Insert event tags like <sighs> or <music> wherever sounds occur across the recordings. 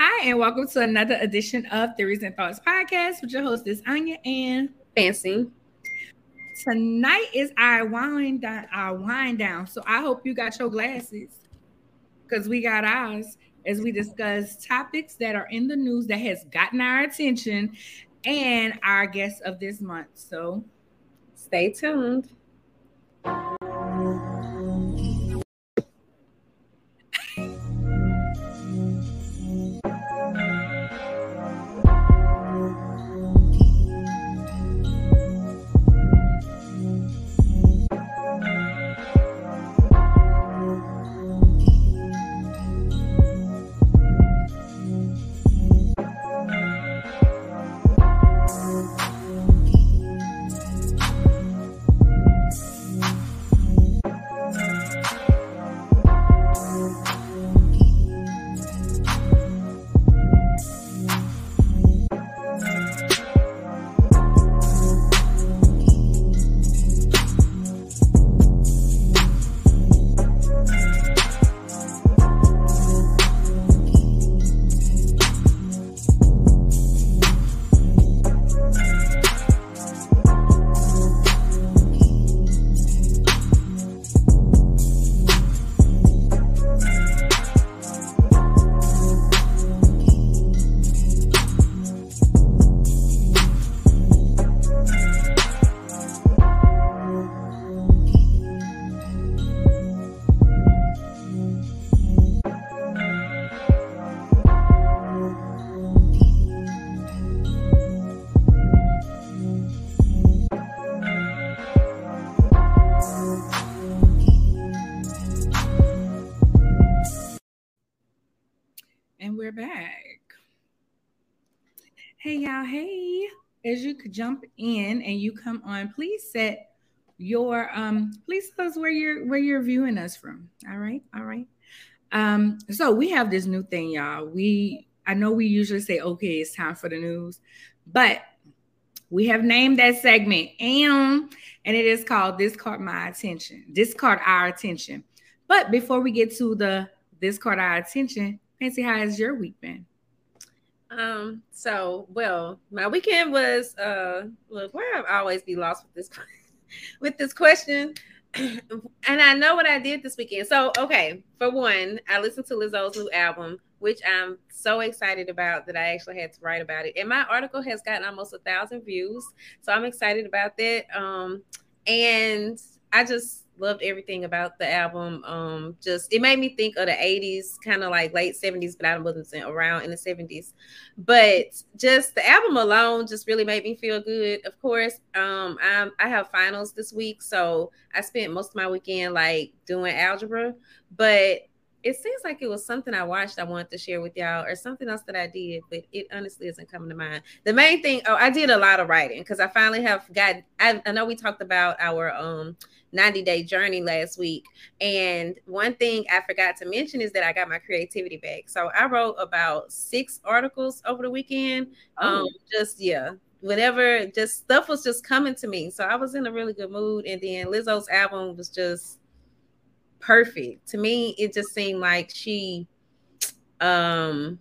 Hi, and welcome to another edition of Theories and Thoughts podcast with your hostess Arnya and Fancy. Tonight is our WineDown, our WineDown. So I hope you got your glasses because we got ours as we discuss topics that are in the news that has gotten our attention and our guest of this month. So stay tuned. As you could jump in and you come on, please set your um please tell us where you're where you're viewing us from. All right, all right. Um, so we have this new thing, y'all. We I know we usually say, okay, it's time for the news, but we have named that segment and and it is called This Caught My Attention. This caught our attention. But before we get to the this caught our attention, Fancy, how has your week been? Um, so well, my weekend was uh look where I've always be lost with this <laughs> with this question. <clears throat> and I know what I did this weekend. So okay, for one, I listened to Lizzo's new album, which I'm so excited about that I actually had to write about it. And my article has gotten almost a thousand views. So I'm excited about that. Um, and I just loved everything about the album. Um, just it made me think of the 80s, kind of like late 70s, but I wasn't around in the 70s. But just the album alone just really made me feel good. Of course, um, I'm I have finals this week, so I spent most of my weekend like doing algebra, but it seems like it was something I watched I wanted to share with y'all, or something else that I did, but it honestly isn't coming to mind. The main thing, oh, I did a lot of writing because I finally have got. I, I know we talked about our um 90 day journey last week. And one thing I forgot to mention is that I got my creativity back. So I wrote about six articles over the weekend. Oh. Um, just yeah, whatever, just stuff was just coming to me. So I was in a really good mood. And then Lizzo's album was just perfect. To me, it just seemed like she um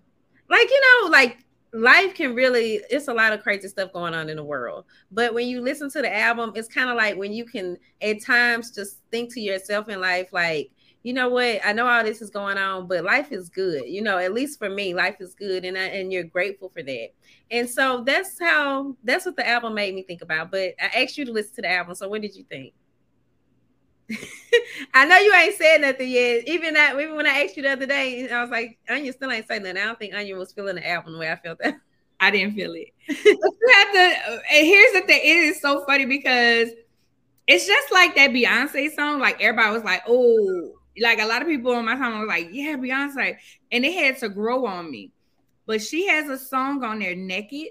like you know, like life can really it's a lot of crazy stuff going on in the world. But when you listen to the album it's kind of like when you can at times just think to yourself in life like you know what? I know all this is going on but life is good. You know at least for me life is good and I, and you're grateful for that. And so that's how that's what the album made me think about but i asked you to listen to the album so what did you think <laughs> I know you ain't said nothing yet. Even that, even when I asked you the other day, I was like, Arnya still ain't saying nothing. I don't think Arnya was feeling the album the way I felt that. <laughs> I didn't feel it. <laughs> you have to. And here's the thing: it is so funny because it's just like that Beyonce song. Like everybody was like, "Oh," like a lot of people on my time was like, "Yeah, Beyonce," and it had to grow on me. But she has a song on there, "Naked."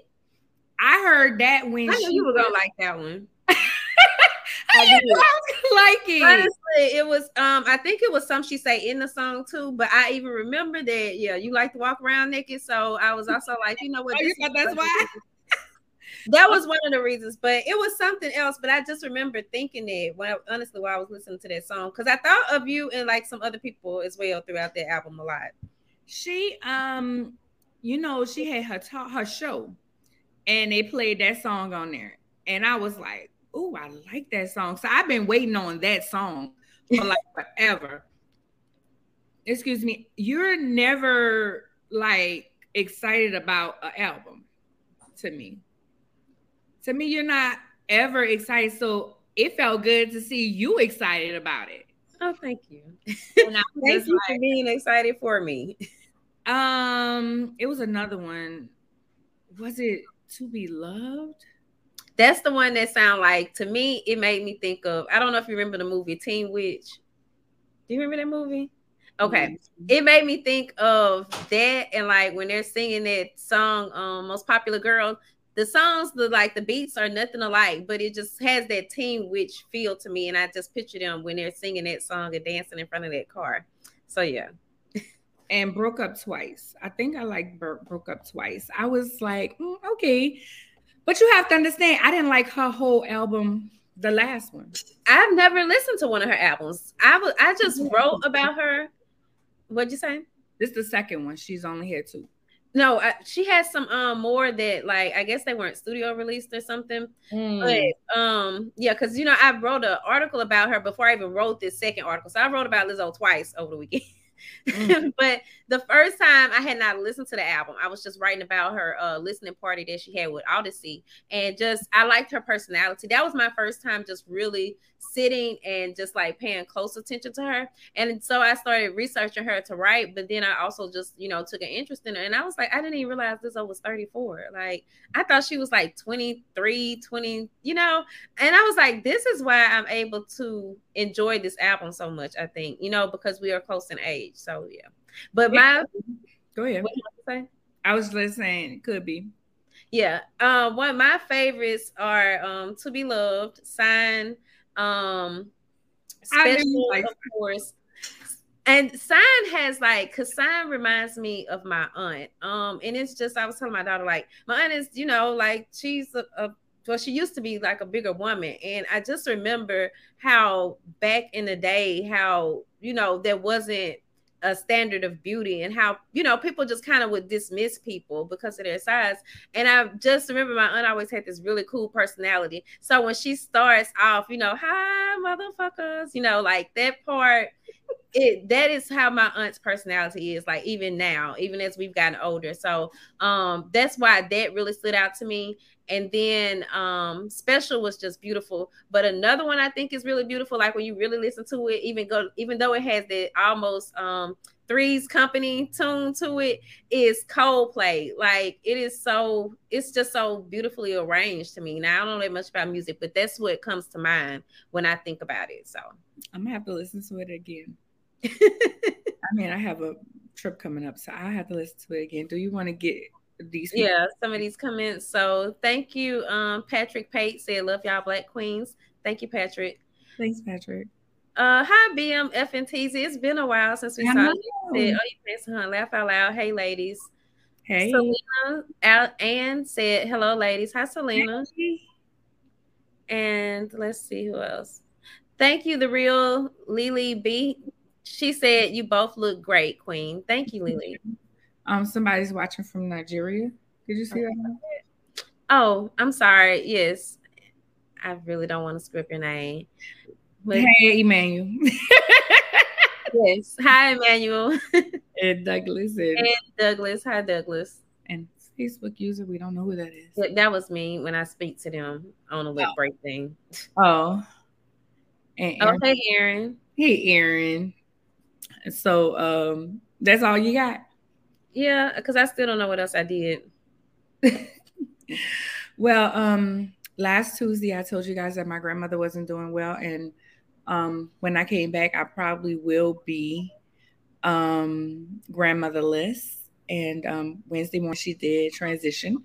I heard that when I knew she you were gonna like that one. I like it. Honestly, it was um I think it was some she say in the song too, but I even remember that yeah, you like to walk around naked. So I was also like, you know what? <laughs> Oh, that's why. <laughs> that was one of the reasons, but it was something else. But I just remember thinking it when I, honestly while I was listening to that song, because I thought of you and like some other people as well throughout that album a lot. She um you know, she had her ta- her show, and they played that song on there, and I was like, "Oh, I like that song." So I've been waiting on that song for like <laughs> forever. Excuse me, you're never like excited about an album to me. To me, you're not ever excited. So it felt good to see you excited about it. Oh, thank you. <laughs> thank you like, for being excited for me. Um, it was another one. Was it to be loved? That's the one that sound like to me. It made me think of. I don't know if you remember the movie Teen Witch. Do you remember that movie? Okay, mm-hmm. it made me think of that and like when they're singing that song, um, "Most Popular Girl." The songs, the like the beats are nothing alike, but it just has that Teen Witch feel to me, and I just picture them when they're singing that song and dancing in front of that car. So yeah <laughs> and broke up twice. I think I like broke up twice. I was like, mm, okay, but you have to understand, I didn't like her whole album, the last one. I've never listened to one of her albums. I was I just wrote about her. What'd you say? This is the second one. She's only here too. No, I, she has some um more that like I guess they weren't studio released or something. Mm. But um yeah, because you know I wrote an article about her before I even wrote this second article. So I wrote about Lizzo twice over the weekend. <laughs> Mm. <laughs> but the first time I had not listened to the album, I was just writing about her uh, listening party that she had with Odyssey, and just I liked her personality. That was my first time just really sitting and just like paying close attention to her. And so I started researching her to write, but then I also just you know took an interest in her, and I was like, I didn't even realize this was 34. Like I thought she was like 23, 20, you know, and I was like, this is why I'm able to enjoy this album so much. I think you know because we are close in age. So yeah. But my go ahead. say? I was listening, it could be. Yeah. Um, one of my favorites are um To Be Loved, Sign, um special, of course. And Sign has like cause Sign reminds me of my aunt. Um, and it's just I was telling my daughter, like, my aunt is, you know, like she's a, a well, she used to be like a bigger woman. And I just remember how back in the day, how, you know, there wasn't a standard of beauty and how you know people just kind of would dismiss people because of their size. And i just remember my aunt always had this really cool personality. So when she starts off you know hi motherfuckers you know like that part it that is how my aunt's personality is like even now even as we've gotten older. So um that's why that really stood out to me and then um special was just beautiful. But another one i think is really beautiful like when you really listen to it even go even though it has the almost um threes company tune to it is coldplay. Like it is so it's just so beautifully arranged to me. Now i don't know that much about music but that's what comes to mind when i think about it so. I'm gonna have to listen to it again. <laughs> I mean i have a trip coming up so i have to listen to it again. Do you want to get these people. yeah some of these comments. So thank you um patrick pate. Said love y'all black queens. Thank you patrick. Thanks patrick. Uh hi bm f and tz it's been a while since we I saw know. you. Said, oh you thanks hun laugh out loud. Hey ladies. Hey. Selena out and said hello ladies. Hi selena. Hey. and let's see who else. Thank you the real lily b. She said you both look great queen. Thank you lily <laughs> um, somebody's watching from Nigeria. Did you see that? Oh, I'm sorry. Yes, I really don't want to script your name. But hey, Emmanuel. yes. Hi, Emmanuel. <laughs> and Douglas. And, and Douglas. Hi, Douglas. And Facebook user, we don't know who that is. That was me when I speak to them on a lip oh. break thing. Oh. And Aaron. Oh, hey, Aaron. Hey, Aaron. So, um, that's all you got. Yeah, because I still don't know what else I did. <laughs> well, um, last Tuesday I told you guys that my grandmother wasn't doing well, and um, when I came back, I probably will be um, grandmotherless. And um, Wednesday morning she did transition,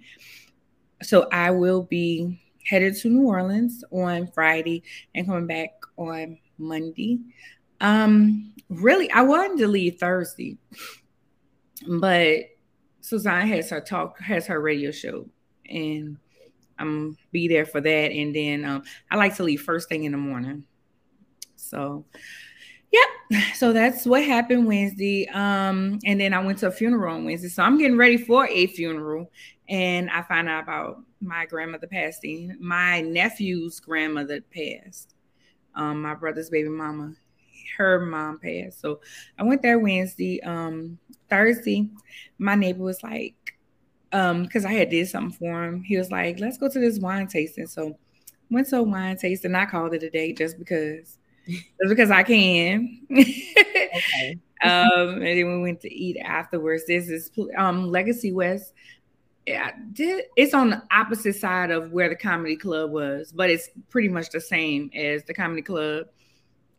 so I will be headed to New Orleans on Friday and coming back on Monday. Um, really, I wanted to leave Thursday but Suzanne has her talk, has her radio show, and I'm be there for that. And then um, I like to leave first thing in the morning. So, Yep. So that's what happened Wednesday. Um, and then I went to a funeral on Wednesday. So I'm getting ready for a funeral. And I find out about my grandmother passing. My nephew's grandmother passed. Um, my brother's baby mama, her mom passed. So I went there Wednesday. Um, Thursday, my neighbor was like, um, because I had did something for him. He was like, let's go to this wine tasting. So went to a wine tasting. I called it a day just because <laughs> just because I can. okay. <laughs> um, and then we went to eat afterwards. This is um Legacy West. Yeah, it's on the opposite side of where the comedy club was, but it's pretty much the same as the comedy club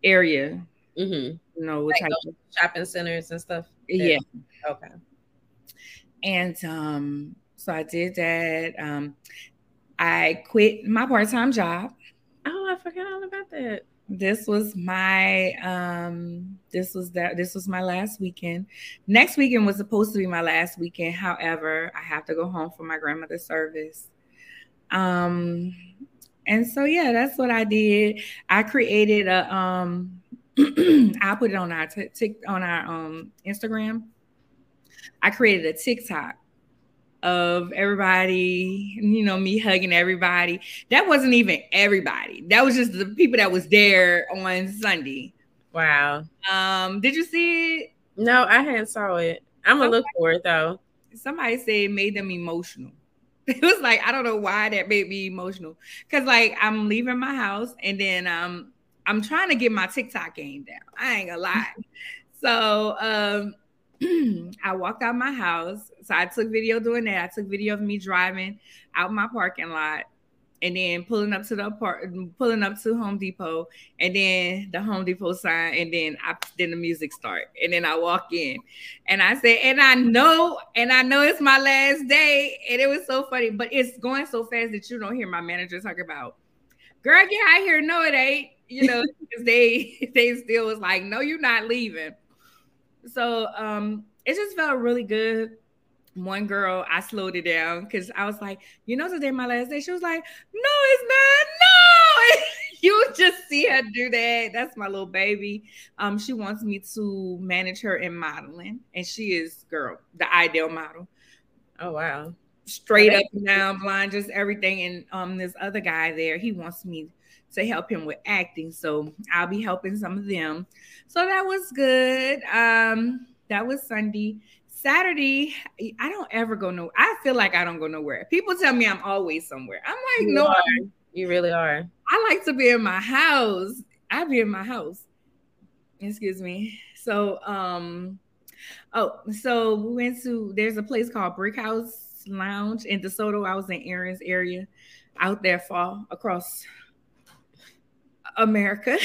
area. Mm-hmm. You know, which like shopping centers and stuff. Yeah. Okay. And um, so I did that. Um, I quit my part-time job. Oh, I forgot all about that this was my um this was that this was my last weekend next weekend was supposed to be my last weekend however i have to go home for my grandmother's service um and so yeah that's what i did i created a um <clears throat> i put it on our t- t- on our um instagram i created a tiktok of everybody, you know, me hugging everybody. That wasn't even everybody. That was just the people that was there on Sunday. Wow. Um, did you see it? No, I hadn't saw it. I'm gonna look for it though. Somebody said it made them emotional. <laughs> It was like I don't know why that made me emotional. Cause like I'm leaving my house and then um I'm trying to get my TikTok game down. I ain't gonna lie. <laughs> so um <clears throat> I walked out my house. So I took video doing that. I took video of me driving out my parking lot and then pulling up to the park, pulling up to Home Depot, and then the Home Depot sign, and then I then the music start, and then I walk in, and I say, and I know, and I know it's my last day, and it was so funny, but it's going so fast that you don't hear my manager talk about, girl, get out here, no, it ain't, you know, because they <laughs> they still was like, no, you're not leaving. So um, it just felt really good. One girl, I slowed it down because I was like, you know, today my last day. She was like, no, it's not. No. <laughs> you just see her do that. That's my little baby. Um, she wants me to manage her in modeling, and she is girl, the ideal model. Oh wow. Straight up and down, blind, just everything. And um, this other guy there, he wants me to help him with acting. So I'll be helping some of them. So that was good. Um, that was Sunday. Saturday, I don't ever go no. I feel like I don't go nowhere. People tell me I'm always somewhere. I'm like, you no, are. you really are. I like to be in my house. I be in my house. Excuse me. So, um, oh, so we went to. There's a place called Brick House Lounge in DeSoto. I was in Aaron's area, out there far across America.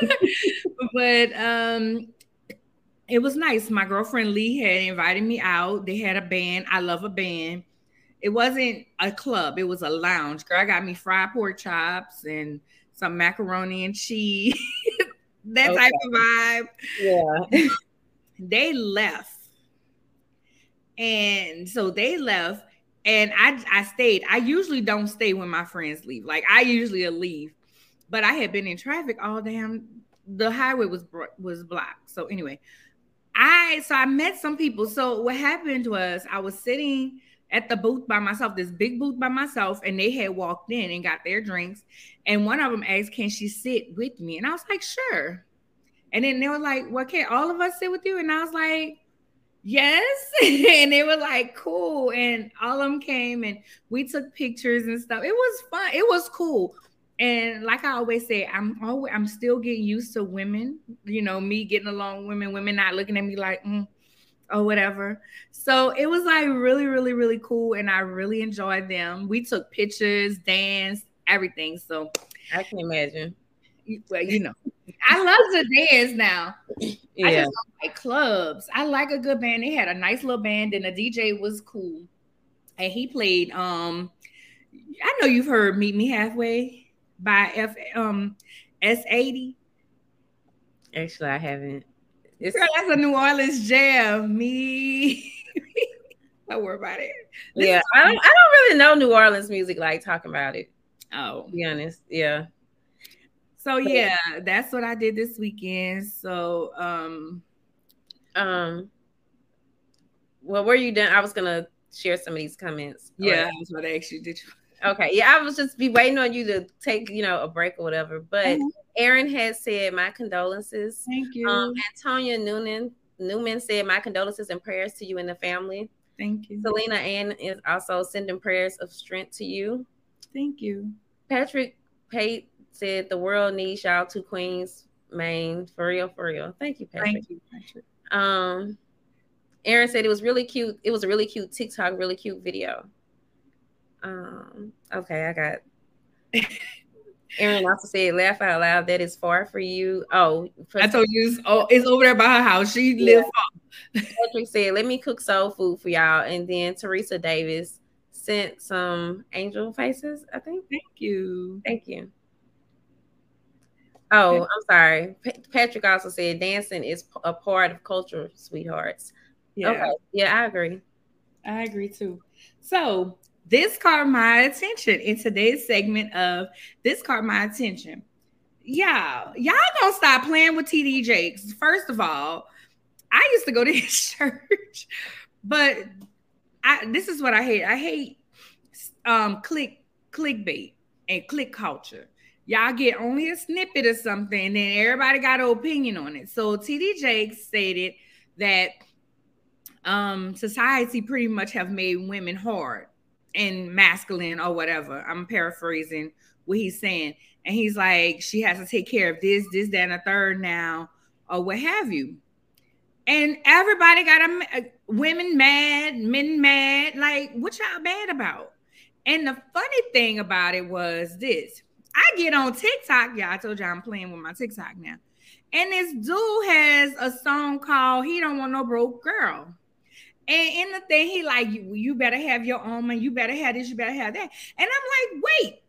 <laughs> but um it was nice. My girlfriend Lee had invited me out. They had a band. I love a band. It wasn't a club, it was a lounge. Girl, I got me fried pork chops and some macaroni and cheese. <laughs> that okay. type of vibe. Yeah. <laughs> they left. And so they left and I I stayed. I usually don't stay when my friends leave. Like I usually leave but I had been in traffic all damn. The highway was was blocked. So anyway, I so I met some people. So what happened was I was sitting at the booth by myself, this big booth by myself, and they had walked in and got their drinks. And one of them asked, "Can she sit with me?" And I was like, "Sure." And then they were like, "Well, can all of us sit with you?" And I was like, yes <laughs> and they were like cool and all of them came and we took pictures and stuff it was fun it was cool and like I always say, I'm always I'm still getting used to women. You know, me getting along with women, women not looking at me like mm, or whatever. So it was like really, really, really cool, and I really enjoyed them. We took pictures, danced, everything. So I can imagine. Well, you know, I love to dance now. Yeah. I just like clubs. I like a good band. They had a nice little band, and the DJ was cool, and he played. Um, I know you've heard "Meet Me Halfway." By F um S80? Actually, I haven't. It's Girl, that's a New Orleans jam. Me. <laughs> don't worry about it. This yeah, I don't, I don't really know New Orleans music like talking about it. Oh, be honest. Yeah. So yeah, that's what I did this weekend. So um um well were you done? I was gonna share some of these comments. Yeah, I was gonna ask you, did you Okay, yeah, I was just be waiting on you to take, you know, a break or whatever. But mm-hmm. Aaron has said my condolences. Thank you. Um, Antonia Noonan Newman said my condolences and prayers to you and the family. Thank you. Selena Ann is also sending prayers of strength to you. Thank you. Patrick Pate said the world needs y'all two queens, Maine. For real, for real. Thank you, Patrick. Thank you, Patrick. Um Aaron said it was really cute. It was a really cute TikTok, really cute video. Um, okay, I got <laughs> Aaron also said, "Laugh out loud." That is far for you. Oh, I told you. It's, oh, it's over there by her house. She yeah. lives. Patrick said, "Let me cook soul food for y'all." And then Teresa Davis sent some angel faces. I think. Thank you. Thank you. Oh, I'm sorry. P- Patrick also said dancing is a part of culture, sweethearts. Yeah. Okay. Yeah, I agree. I agree too. So this caught my attention in today's segment of this caught my attention. Yeah, y'all gonna stop playing with TD Jakes. First of all, I used to go to <laughs> his church, but I this is what I hate. I hate um click clickbait and click culture. Y'all get only a snippet of something, and then everybody got an opinion on it. So TD Jakes stated that um society pretty much have made women hard and masculine or whatever. I'm paraphrasing what he's saying. And he's like, she has to take care of this, this, that, and a third now, or what have you. And everybody got a, a women mad, men mad. Like, what y'all mad about? And the funny thing about it was this. I get on TikTok. Yeah, I told you all I'm playing with my TikTok now. And this dude has a song called He Don't Want No Broke Girl. And in the thing, he like, you, you better have your own and you better have this, you better have that. And I'm like, wait,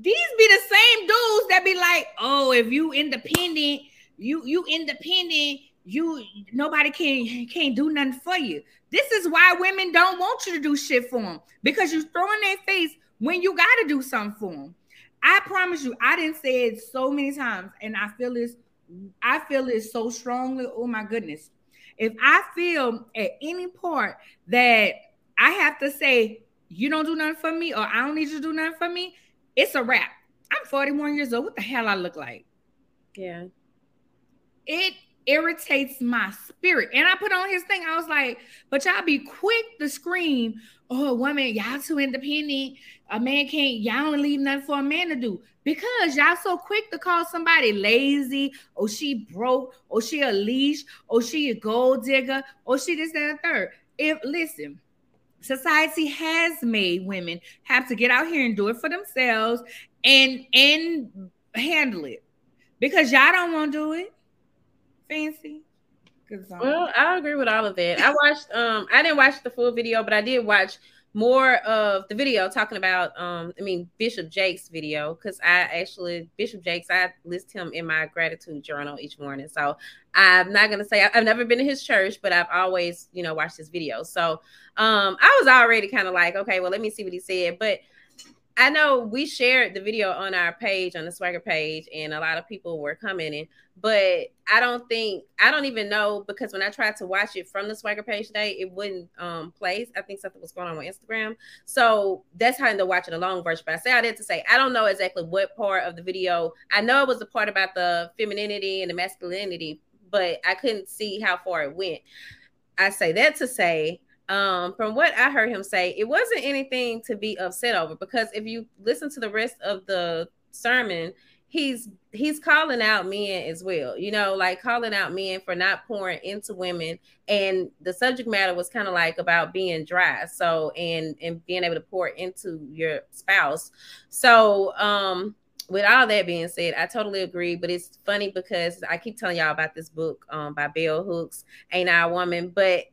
these be the same dudes that be like, oh, if you independent, you you independent, you nobody can can't do nothing for you. This is why women don't want you to do shit for them because you throw in their face when you got to do something for them. I promise you, I didn't say it so many times, and I feel this. I feel it so strongly. Oh my goodness. If I feel at any part that I have to say, you don't do nothing for me, or I don't need you to do nothing for me, it's a wrap. I'm 41 years old. What the hell I look like? Yeah. It irritates my spirit. And I put on his thing. I was like, but y'all be quick to scream, oh, woman, y'all too independent. A man can't, y'all don't leave nothing for a man to do. Because y'all so quick to call somebody lazy, or she broke, or she a leash, or she a gold digger, or she this, that, and third. If listen, society has made women have to get out here and do it for themselves and and handle it because y'all don't want to do it fancy? Well i agree with all of that. I watched um i didn't watch the full video but i did watch more of the video talking about um i mean bishop jake's video because i actually bishop jakes i list him in my gratitude journal each morning. So i'm not gonna say i've never been to his church but i've always you know watched his videos. So um i was already kind of like okay well let me see what he said. But I know we shared the video on our page on the SwagHer page, and a lot of people were commenting, but I don't think I don't even know because when I tried to watch it from the SwagHer page today, it wouldn't um place. I think something was going on with Instagram. So that's how I end up watching the long version. But I say I did to say I don't know exactly what part of the video. I know it was the part about the femininity and the masculinity, but I couldn't see how far it went. I say that to say um from what i heard him say it wasn't anything to be upset over because if you listen to the rest of the sermon he's he's calling out men as well you know like calling out men for not pouring into women and the subject matter was kind of like about being dry so and and being able to pour into your spouse so um with all that being said, I totally agree. But it's funny because I keep telling y'all about this book um, by Bell Hooks, Ain't I a Woman? But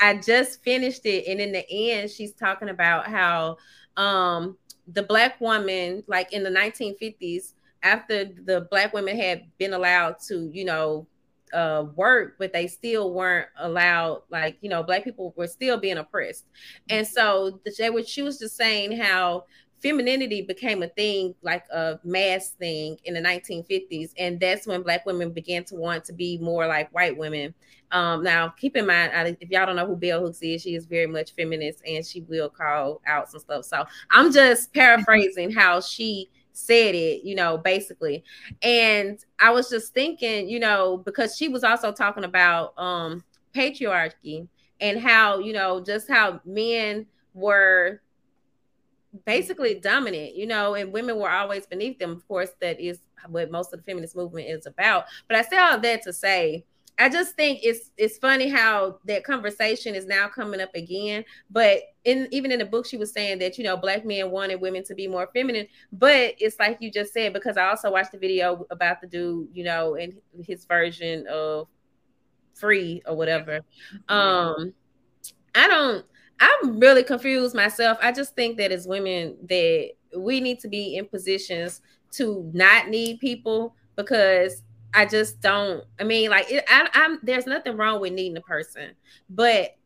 I just finished it, and in the end, she's talking about how um, the black woman, like in the 1950s, after the black women had been allowed to, you know, uh, work, but they still weren't allowed. Like you know, black people were still being oppressed, and so the, she was just saying how femininity became a thing, like a mass thing in the 1950s, and that's when black women began to want to be more like white women. Um, now, keep in mind, if y'all don't know who Bell Hooks is, she is very much feminist, and she will call out some stuff. So I'm just paraphrasing how she said it, you know, basically. And I was just thinking, you know, because she was also talking about um patriarchy and how, you know, just how men were basically dominant, you know, and women were always beneath them. Of course, that is what most of the feminist movement is about. But I say all that to say, I just think it's it's funny how that conversation is now coming up again. But in even in the book, she was saying that you know black men wanted women to be more feminine. But it's like you just said because I also watched the video about the dude, you know, and his version of free or whatever. Um, I don't. I'm really confused myself. I just think that as women that we need to be in positions to not need people because I just don't. I mean, like it, I, I'm. There's nothing wrong with needing a person, but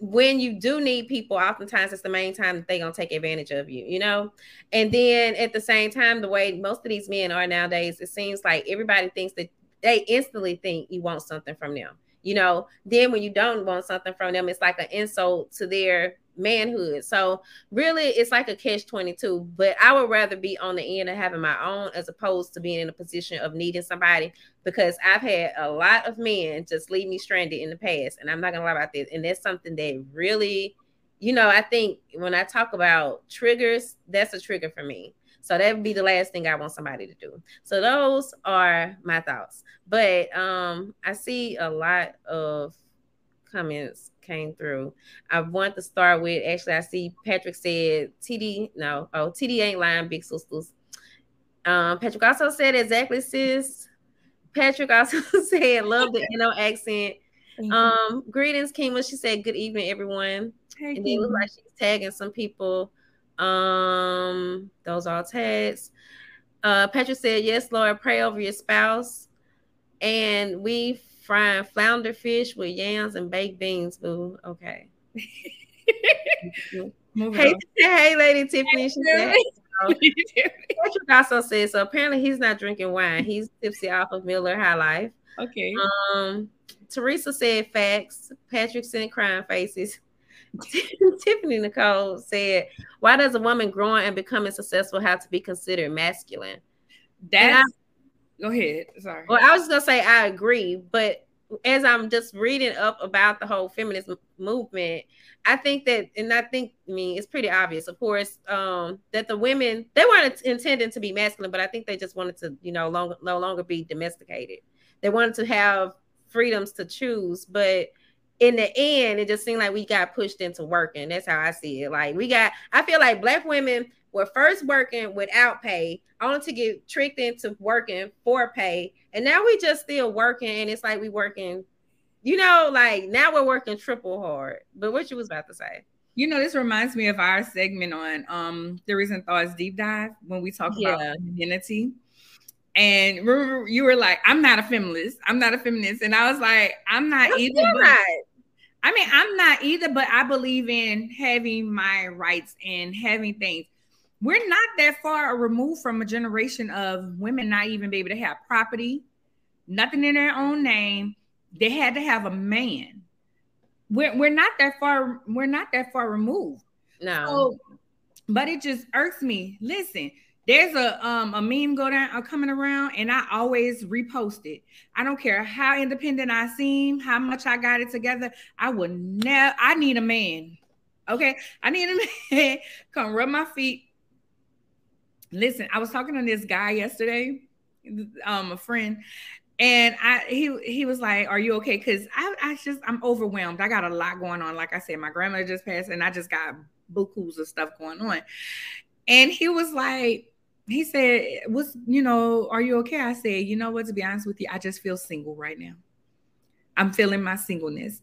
when you do need people, oftentimes it's the main time that they're gonna take advantage of you, you know. And then at the same time, the way most of these men are nowadays, it seems like everybody thinks that they instantly think you want something from them you know then when you don't want something from them it's like an insult to their manhood. So really it's like a catch 22 but i would rather be on the end of having my own as opposed to being in a position of needing somebody because i've had a lot of men just leave me stranded in the past and i'm not gonna lie about this and that's something that really you know i think when i talk about triggers that's a trigger for me so that would be the last thing I want somebody to do. So those are my thoughts. But um, I see a lot of comments came through. I want to start with actually, I see Patrick said TD, no, oh, TD ain't lying, big sisters. Um, Patrick also said exactly, sis. Patrick also <laughs> said, love the NO accent. Um, greetings, Kima. She said, good evening, everyone. Hey, and it looks like she's tagging some people. Um, those are tags. Uh, Patrick said, Yes, Lord, pray over your spouse. And we frying flounder fish with yams and baked beans, boo. Okay. <laughs> hey, <laughs> hey, Lady Tiffany. She said, Patrick also said so. Apparently, he's not drinking wine. He's tipsy off of Miller High Life. Okay. Um, Teresa said facts. Patrick sent crying faces. <laughs> <laughs> Tiffany Nicole said, "Why does a woman growing and becoming successful have to be considered masculine?" That go ahead. Sorry. Well, I was gonna say I agree, but as I'm just reading up about the whole feminist movement, I think that, and I think, I mean, it's pretty obvious, of course, um, that the women they weren't intending to be masculine, but I think they just wanted to, you know, long, no longer be domesticated. They wanted to have freedoms to choose, but in the end, it just seemed like we got pushed into working. That's how I see it. Like we got, I feel like black women were first working without pay, only to get tricked into working for pay, and now we just still working, and it's like we working, you know, like now we're working triple hard. But what you was about to say? You know, this reminds me of our segment on um theories and thoughts deep dive when we talk yeah. about femininity. And remember, you were like, "I'm not a feminist. I'm not a feminist," and I was like, "I'm not That's either." But, I mean, I'm not either, but I believe in having my rights and having things. We're not that far removed from a generation of women not even be able to have property, nothing in their own name. They had to have a man. We're, we're not that far, we're not that far removed. No. So, but it just irks me. Listen, there's a um a meme go down uh, coming around and I always repost it. I don't care how independent I seem, how much I got it together. I would never I need a man. Okay. I need a <laughs> man. Come rub my feet. Listen, I was talking to this guy yesterday, um, a friend, and I he he was like, Are you okay? Because I, I just I'm overwhelmed. I got a lot going on. Like I said, my grandmother just passed, and I just got bukus of stuff going on. And he was like, he said, "What's you know? Are you okay?" I said, "You know what? To be honest with you, I just feel single right now. I'm feeling my singleness."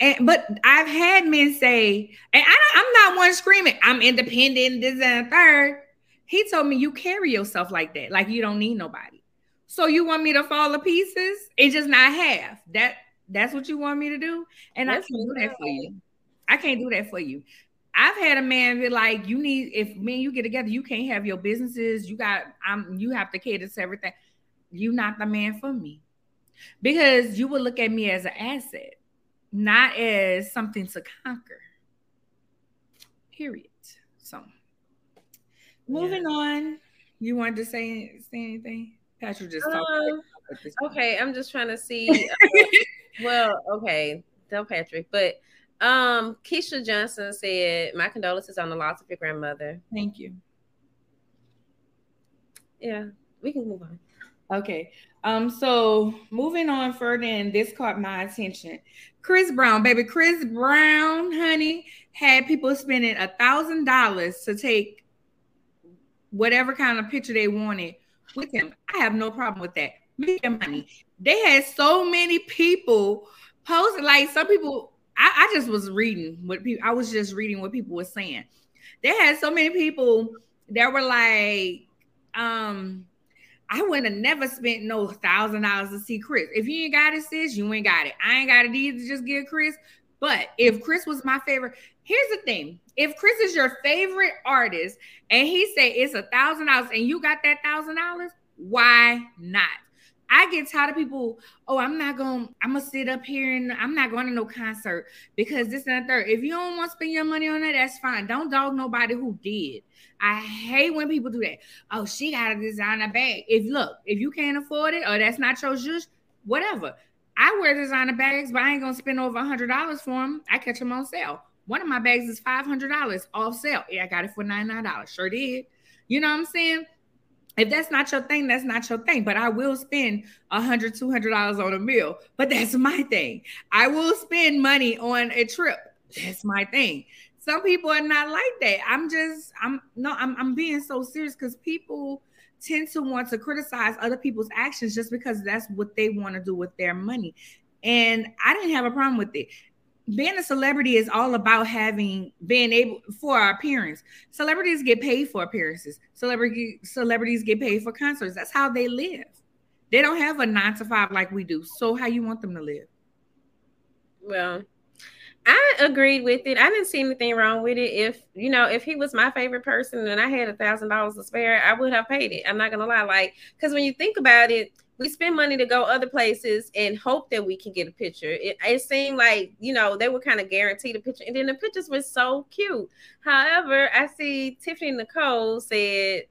And but I've had men say, and I, am not one screaming, "I'm independent." This and third. He told me, "You carry yourself like that, like you don't need nobody. So you want me to fall to pieces and just not have that? That's what you want me to do? And that's I can't do that for you. I can't do that for you." I've had a man be like, you need if me and you get together, you can't have your businesses. You got I'm you have to cater to everything. You not the man for me. Because you would look at me as an asset, not as something to conquer. Period. So moving yeah. on. You wanted to say say anything? Patrick just. Uh, okay, I'm just trying to see. <laughs> Uh, well, okay, tell Patrick, but um, Keisha Johnson said, "My condolences on the loss of your grandmother." Thank you. Yeah, we can move on. Okay. Um, so moving on further, and this caught my attention. Chris Brown, baby, Chris Brown, honey, had people spending a thousand dollars to take whatever kind of picture they wanted with him. I have no problem with that. Make their money. They had so many people posting, like some people I, I just was reading what people I was just reading what people were saying. They had so many people that were like, um, I wouldn't have never spent no thousand dollars to see Chris. If you ain't got it, sis, you ain't got it. I ain't got it either to just give Chris. But if Chris was my favorite, here's the thing: if Chris is your favorite artist and he say it's a thousand dollars and you got that thousand dollars, why not? I get tired of people, oh, I'm not gonna. I'm gonna sit up here and I'm not going to no concert because this and the third. If you don't want to spend your money on that, that's fine. Don't dog nobody who did. I hate when people do that. Oh, she got a designer bag. If look, if you can't afford it or that's not your juice, whatever. I wear designer bags, but I ain't gonna spend over a hundred dollars for them. I catch them on sale. One of my bags is five hundred dollars off sale. Yeah, I got it for ninety nine dollars. Sure did. You know what I'm saying? If that's not your thing, that's not your thing. But I will spend a hundred, two hundred dollars on a meal. But that's my thing. I will spend money on a trip. That's my thing. Some people are not like that. I'm just, I'm no, I'm, I'm being so serious because people tend to want to criticize other people's actions just because that's what they want to do with their money. And I didn't have a problem with it being a celebrity is all about having being able for our appearance. Celebrities get paid for appearances. Celebrity celebrities get paid for concerts. That's how they live. They don't have a nine to five like we do. So how you want them to live? Well, I agreed with it. I didn't see anything wrong with it. If you know, if he was my favorite person and I had a thousand dollars to spare, I would have paid it. I'm not gonna lie, like because when you think about it, we spend money to go other places and hope that we can get a picture. It, it seemed like you know they were kind of guaranteed a picture, and then the pictures were so cute. However, I see Tiffany Nicole said,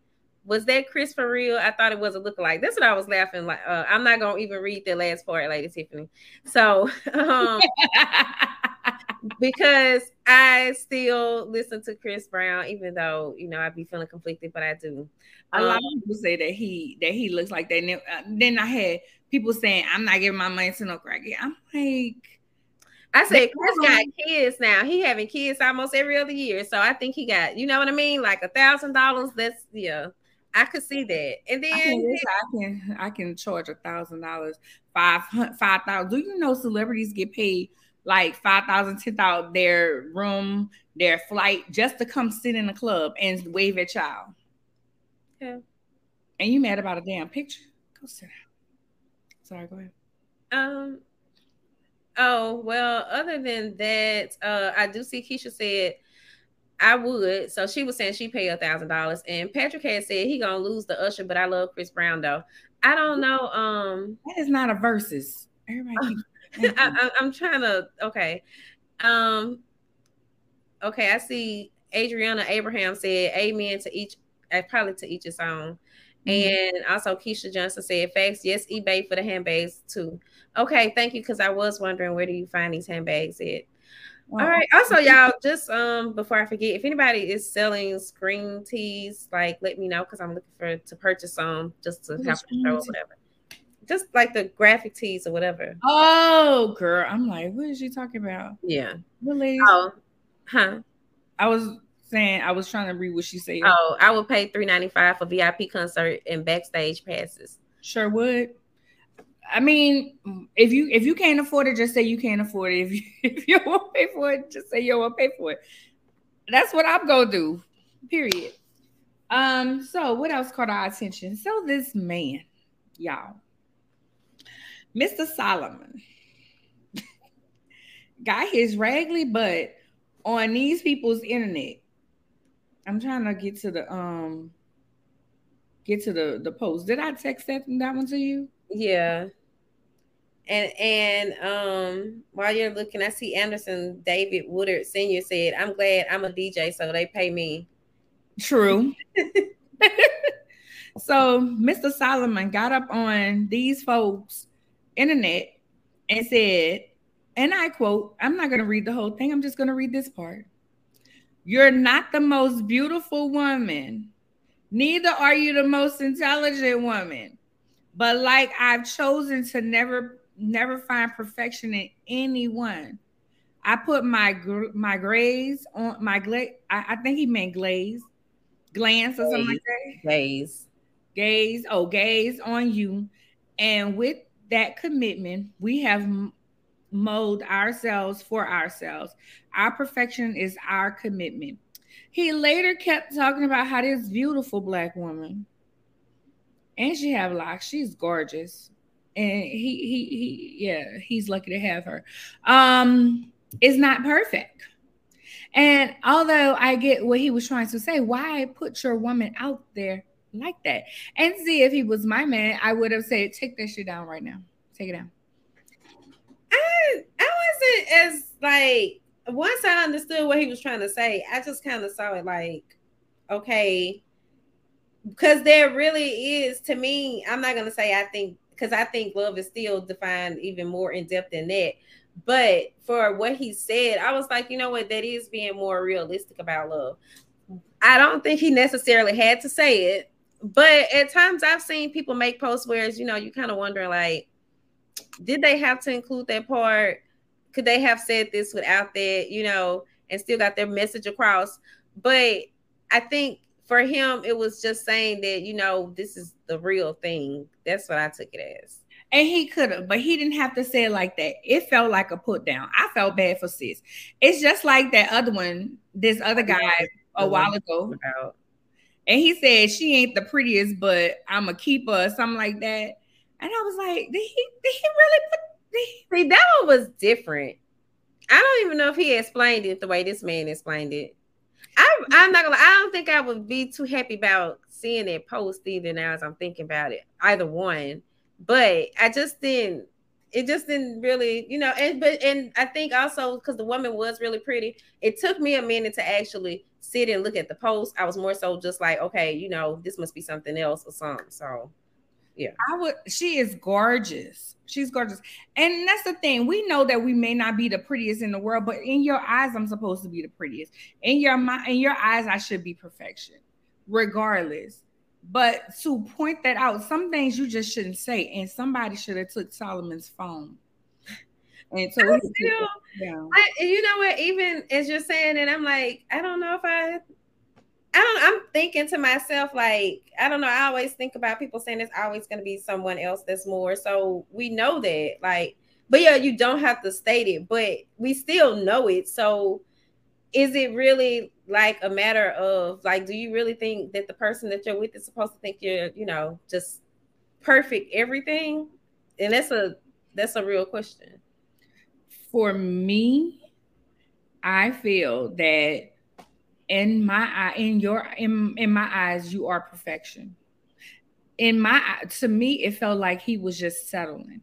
"Was that Chris for real?" I thought it was a lookalike. That's what I was laughing like. Uh, I'm not gonna even read the last part, Lady Tiffany. So. <laughs> Um, <laughs> because I still listen to Chris Brown, even though you know I'd be feeling conflicted, but I do. A lot of um, people say that he that he looks like that. And uh, then I had people saying, "I'm not giving my money to no crackhead." I'm like, I said, Chris got kids now. He having kids almost every other year, so I think he got, you know what I mean, like a thousand dollars. That's yeah. I could see that. And then I can I can, I can charge a thousand dollars, five five thousand. Do you know celebrities get paid like five thousand, ten thousand their room, their flight just to come sit in the club and wave at y'all? Yeah. And you mad about a damn picture? Go sit down. Sorry, go ahead. Um. Oh well. Other than that, uh, I do see Keisha said I would. So she was saying she pay a thousand dollars, and Patrick had said he gonna lose the usher, but I love Chris Brown though. I don't know. Um, that is not a versus. Everybody. <laughs> <laughs> I, am trying to. Okay. Um. Okay, I see. Adriana Abraham said, "Amen to each uh, probably to each his own. Mm-hmm. And also Keisha Johnson said, facts, yes, eBay for the handbags too. Okay, thank you. Cause I was wondering where do you find these handbags at? All right. Also, y'all, just um before I forget, if anybody is selling screen teas, like let me know because I'm looking for to purchase some just to have a show or whatever. Just like the graphic tees or whatever. Oh, girl. I'm like, what is she talking about? Yeah. Really? Oh, huh. I was saying I was trying to read what she said. Oh, I would pay three ninety five for VIP concert and backstage passes. Sure would. I mean, if you if you can't afford it, just say you can't afford it. <laughs> If you if you won't pay for it, just say you won't pay for it. That's what I'm gonna do. Period. Um. So what else caught our attention? So this man, y'all, Mr. Solomon, <laughs> got his raggedy butt on these people's internet. I'm trying to get to the um get to the the post. Did I text that that one to you? Yeah. And and um while you're looking, I see Anderson David Woodard Sr. said, I'm glad I'm a DJ, so they pay me. True. <laughs> so Mr. Solomon got up on these folks' internet and said, and I quote, I'm not gonna read the whole thing, I'm just gonna read this part. You're not the most beautiful woman, neither are you the most intelligent woman. But like I've chosen to never never find perfection in anyone. I put my my graze on my glaze. I, I, think he meant glaze, glance or something like that. Gaze, gaze. Oh, gaze on you, and with that commitment, we have mold ourselves for ourselves. Our perfection is our commitment. He later kept talking about how this beautiful black woman, and she have locks. She's gorgeous and he he he yeah he's lucky to have her um is not perfect and although i get what he was trying to say why put your woman out there like that and see if he was my man i would have said take that shit down right now take it down i i wasn't as like once i understood what he was trying to say i just kind of saw it like okay because there really is to me i'm not going to say i think because I think love is still defined even more in depth than that. But for what he said, I was like, you know what, that is being more realistic about love. I don't think he necessarily had to say it, but at times I've seen people make posts where you know you kind of wonder like, did they have to include that part? Could they have said this without that, you know, and still got their message across? But I think for him, it was just saying that, you know, this is the real thing. That's what I took it as. And he could have, but he didn't have to say it like that. It felt like a put down. I felt bad for sis. It's just like that other one, this other guy a while ago. And he said she ain't the prettiest, but I'm a keeper or something like that. And I was like, did he did he really put did he? See, that one was different. I don't even know if he explained it the way this man explained it. I, I'm not gonna. I don't think I would be too happy about seeing that post either. Now, as I'm thinking about it, either one. But I just didn't. It just didn't really, you know. And but and I think also because the woman was really pretty, it took me a minute to actually sit and look at the post. I was more so just like, okay, you know, this must be something else or something. So yeah. I would she is gorgeous. She's gorgeous. And that's the thing. We know that we may not be the prettiest in the world, but in your eyes, I'm supposed to be the prettiest. In your mind, in your eyes, I should be perfection, regardless. But to point that out, some things you just shouldn't say. And somebody should have took Solomon's phone. And so I still, I, you know what, even as you're saying it, I'm like, I don't know if I I don't, I'm thinking to myself, like, I don't know. I always think about people saying it's always going to be someone else that's more. So we know that, like, but yeah, you don't have to state it, but we still know it. So is it really like a matter of, like, do you really think that the person that you're with is supposed to think you're, you know, just perfect everything? And that's a, that's a real question. For me, I feel that in my eye in your in, in my eyes you are perfection in my to me it felt like he was just settling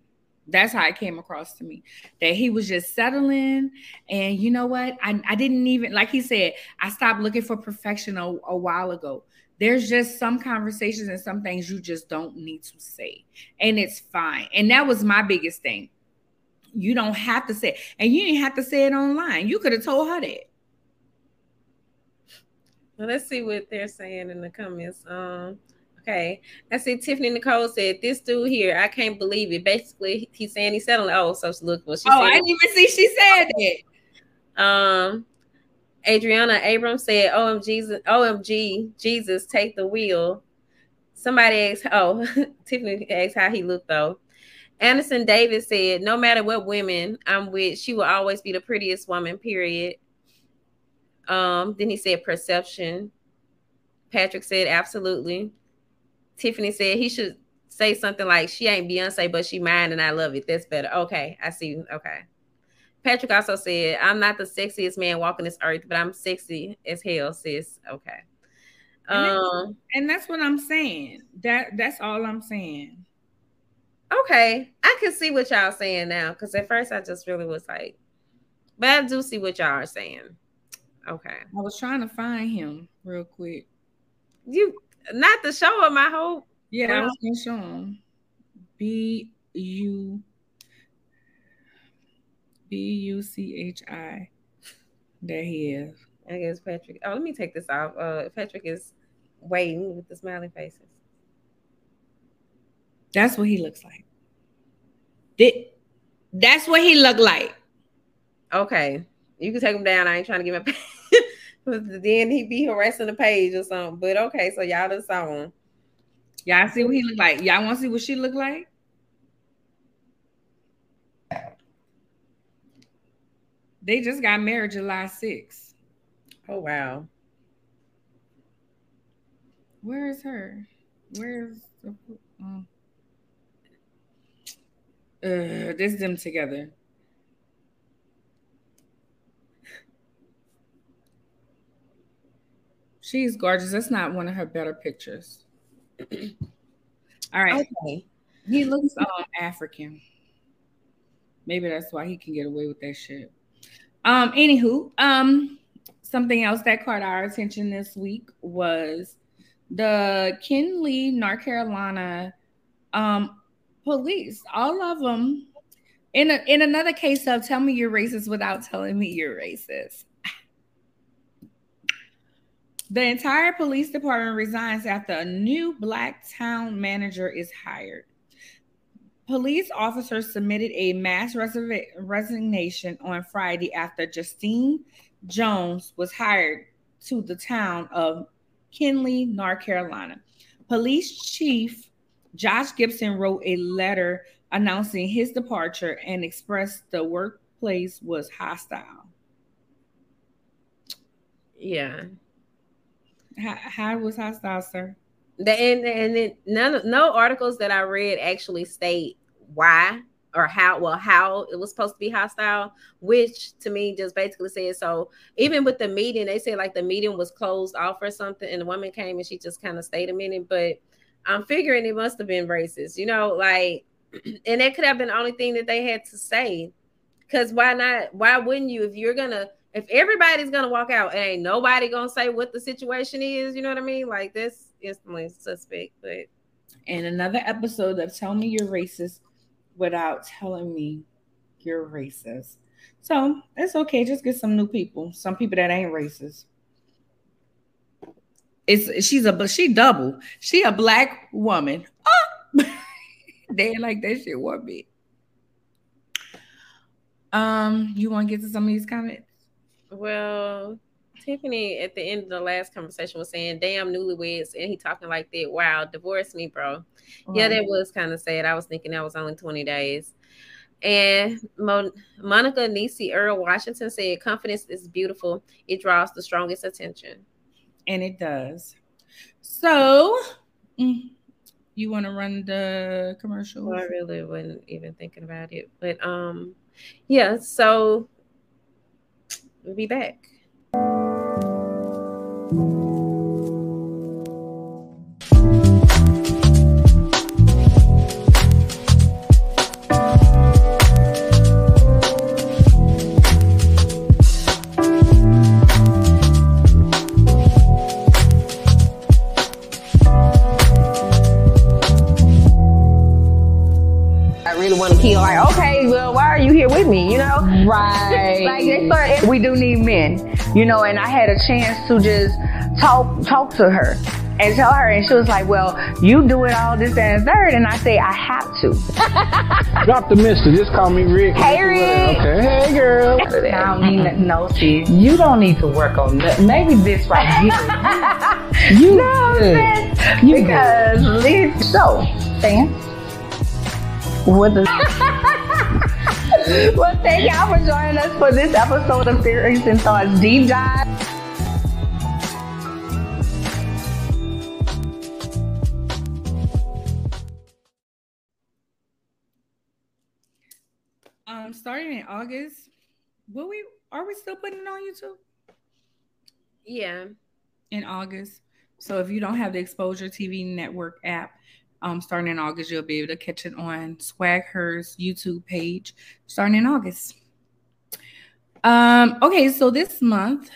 that's how it came across to me that he was just settling. And you know what? I, I didn't even like he said i stopped looking for perfection a, a while ago. There's just some conversations and some things you just don't need to say and it's fine. And that was my biggest thing. You don't have to say it. and you didn't have to say it online. You could have told her that. Well, let's see what they're saying in the comments. Um, okay. I see Tiffany Nicole said, This dude here, I can't believe it. Basically, he's saying he's selling oh, so look well, she said. Oh, I didn't even see she said that. Um Adriana Abrams said, OMG, OMG, Jesus, take the wheel. Somebody asked, oh, <laughs> Tiffany asked how he looked though. Anderson Davis said, no matter what women I'm with, she will always be the prettiest woman, period. Um, then he said perception. Patrick said absolutely. Tiffany said he should say something like she ain't Beyonce, but she mine and I love it. That's better. Okay, I see. Okay. Patrick also said, I'm not the sexiest man walking this earth, but I'm sexy as hell, sis. Okay. And, um, and that's what I'm saying. That that's all I'm saying. Okay. I can see what y'all saying now. Because at first I just really was like, but I do see what y'all are saying. Okay. I was trying to find him real quick. You not the show him, I hope. Yeah, I was gonna show him. B U B U C H I. There he is. I guess Patrick. Oh, let me take this off. Uh, Patrick is waiting with the smiling faces. That's what he looks like. That's what he looked like. Okay, you can take him down. I ain't trying to give him. <laughs> then he be harassing the page or something. But okay, so y'all just saw him. Y'all see what he look like. Y'all want to see what she look like? They just got married July 6th. Oh wow. Where is her? Where's the uh, uh, this them together. She's gorgeous. That's not one of her better pictures. All right. Okay. He looks um, African. Maybe that's why he can get away with that shit. Um, anywho, um, something else that caught our attention this week was the Kenly, North Carolina um police. All of them in a, in another case of tell me you're racist without telling me you're racist. The entire police department resigns after a new black town manager is hired. Police officers submitted a mass resignation on Friday after Justine Jones was hired to the town of Kenly, North Carolina. Police Chief Josh Gibson wrote a letter announcing his departure and expressed the workplace was hostile. Yeah. How, how was hostile, sir? The, and and it, none of no articles that I read actually state why or how well how it was supposed to be hostile, which to me just basically says so. Even with the meeting, they said like the meeting was closed off or something, and the woman came and she just kind of stayed a minute. But I'm figuring it must have been racist, you know, like, <clears throat> and that could have been the only thing that they had to say. Because why not? Why wouldn't you if you're gonna if everybody's gonna walk out and ain't nobody gonna say what the situation is, you know what I mean? Like this instantly suspect. But and another episode of Tell Me You're Racist without telling me you're racist. So it's okay, just get some new people, some people that ain't racist. It's she's a she double. She a black woman. Oh! <laughs> they like that shit one bit. Um, you want to get to some of these comments? Well, Tiffany at the end of the last conversation was saying, "Damn newlyweds," and he talking like that. Wow, divorce me, bro. Right. Yeah, that was kind of sad. I was thinking that was only twenty days. And Mo- Monica Nisi Earl Washington said, "Confidence is beautiful. It draws the strongest attention." And it does. So, mm, you want to run the commercial? Well, I really wasn't even thinking about it, but um, yeah. So be back. With me? You know, right? like they start. We do need men, you know. And I had a chance to just talk talk to her and tell her, and she was like, "Well, you do it all this and third. and I say, "I have to." <laughs> Drop the mister. Just call me Rick. Hey, Rick. Okay. Hey, girl. <laughs> I don't need no, sis. You don't need to work on that. Maybe this right here. <laughs> you no, sis. You because this so, Sam. What the? <laughs> well, thank y'all for joining us for this episode of Theories and Thoughts Deep Dive. Um, starting in August, Will we? Are we still putting it on YouTube? Yeah. In August. So if you don't have the Exposure TV Network app, um, starting in August, you'll be able to catch it on SwagHer's YouTube page starting in August. Um, okay, so this month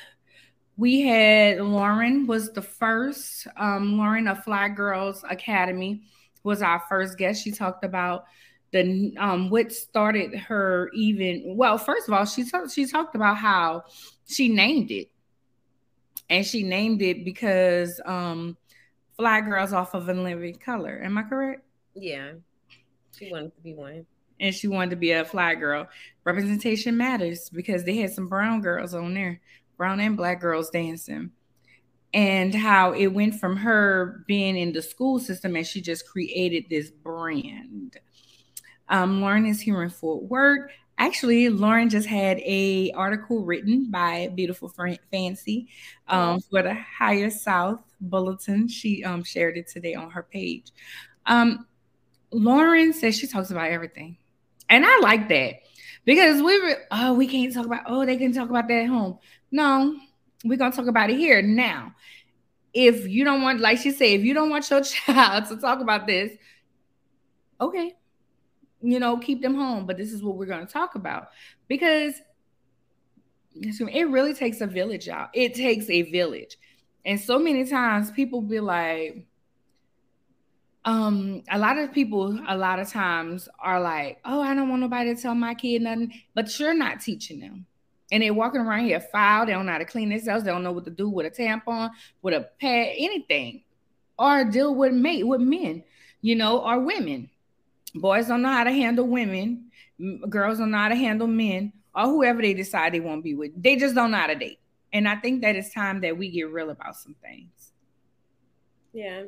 we had Lauren was the first. Um, Lauren of F.L.Y. Girlz Academy was our first guest. She talked about the um what started her even well first of all she talked she talked about how she named it and she named it because um fly girls off of a living color am i correct Yeah. She wanted to be one. and she wanted to be a fly girl. Representation matters because they had some brown girls on there, brown and black girls dancing. And how it went from her being in the school system and she just created this brand. Um, Lauren is here in Fort Worth. Actually, Lauren just had a article written by Beautiful Fancy um, for the Higher South Bulletin. She um, shared it today on her page. Um, Lauren says she talks about everything. And I like that because we were, oh, we can't talk about, oh, they can talk about that at home. No, we're to talk about it here now. If you don't want, like she said, if you don't want your <laughs> child to talk about this, okay, you know, keep them home. But this is what we're to talk about because it really takes a village out. It takes a village. And so many times people be like, um a lot of people a lot of times are like oh i don't want nobody to tell my kid nothing but you're not teaching them. And they're walking around here foul they don't know how to clean themselves they don't know what to do with a tampon with a pad anything or deal with mate with men you know or women. Boys don't know how to handle women girls don't know how to handle men or whoever they decide they want to be with. They just don't know how to date and i think that it's time that we get real about some things Yeah.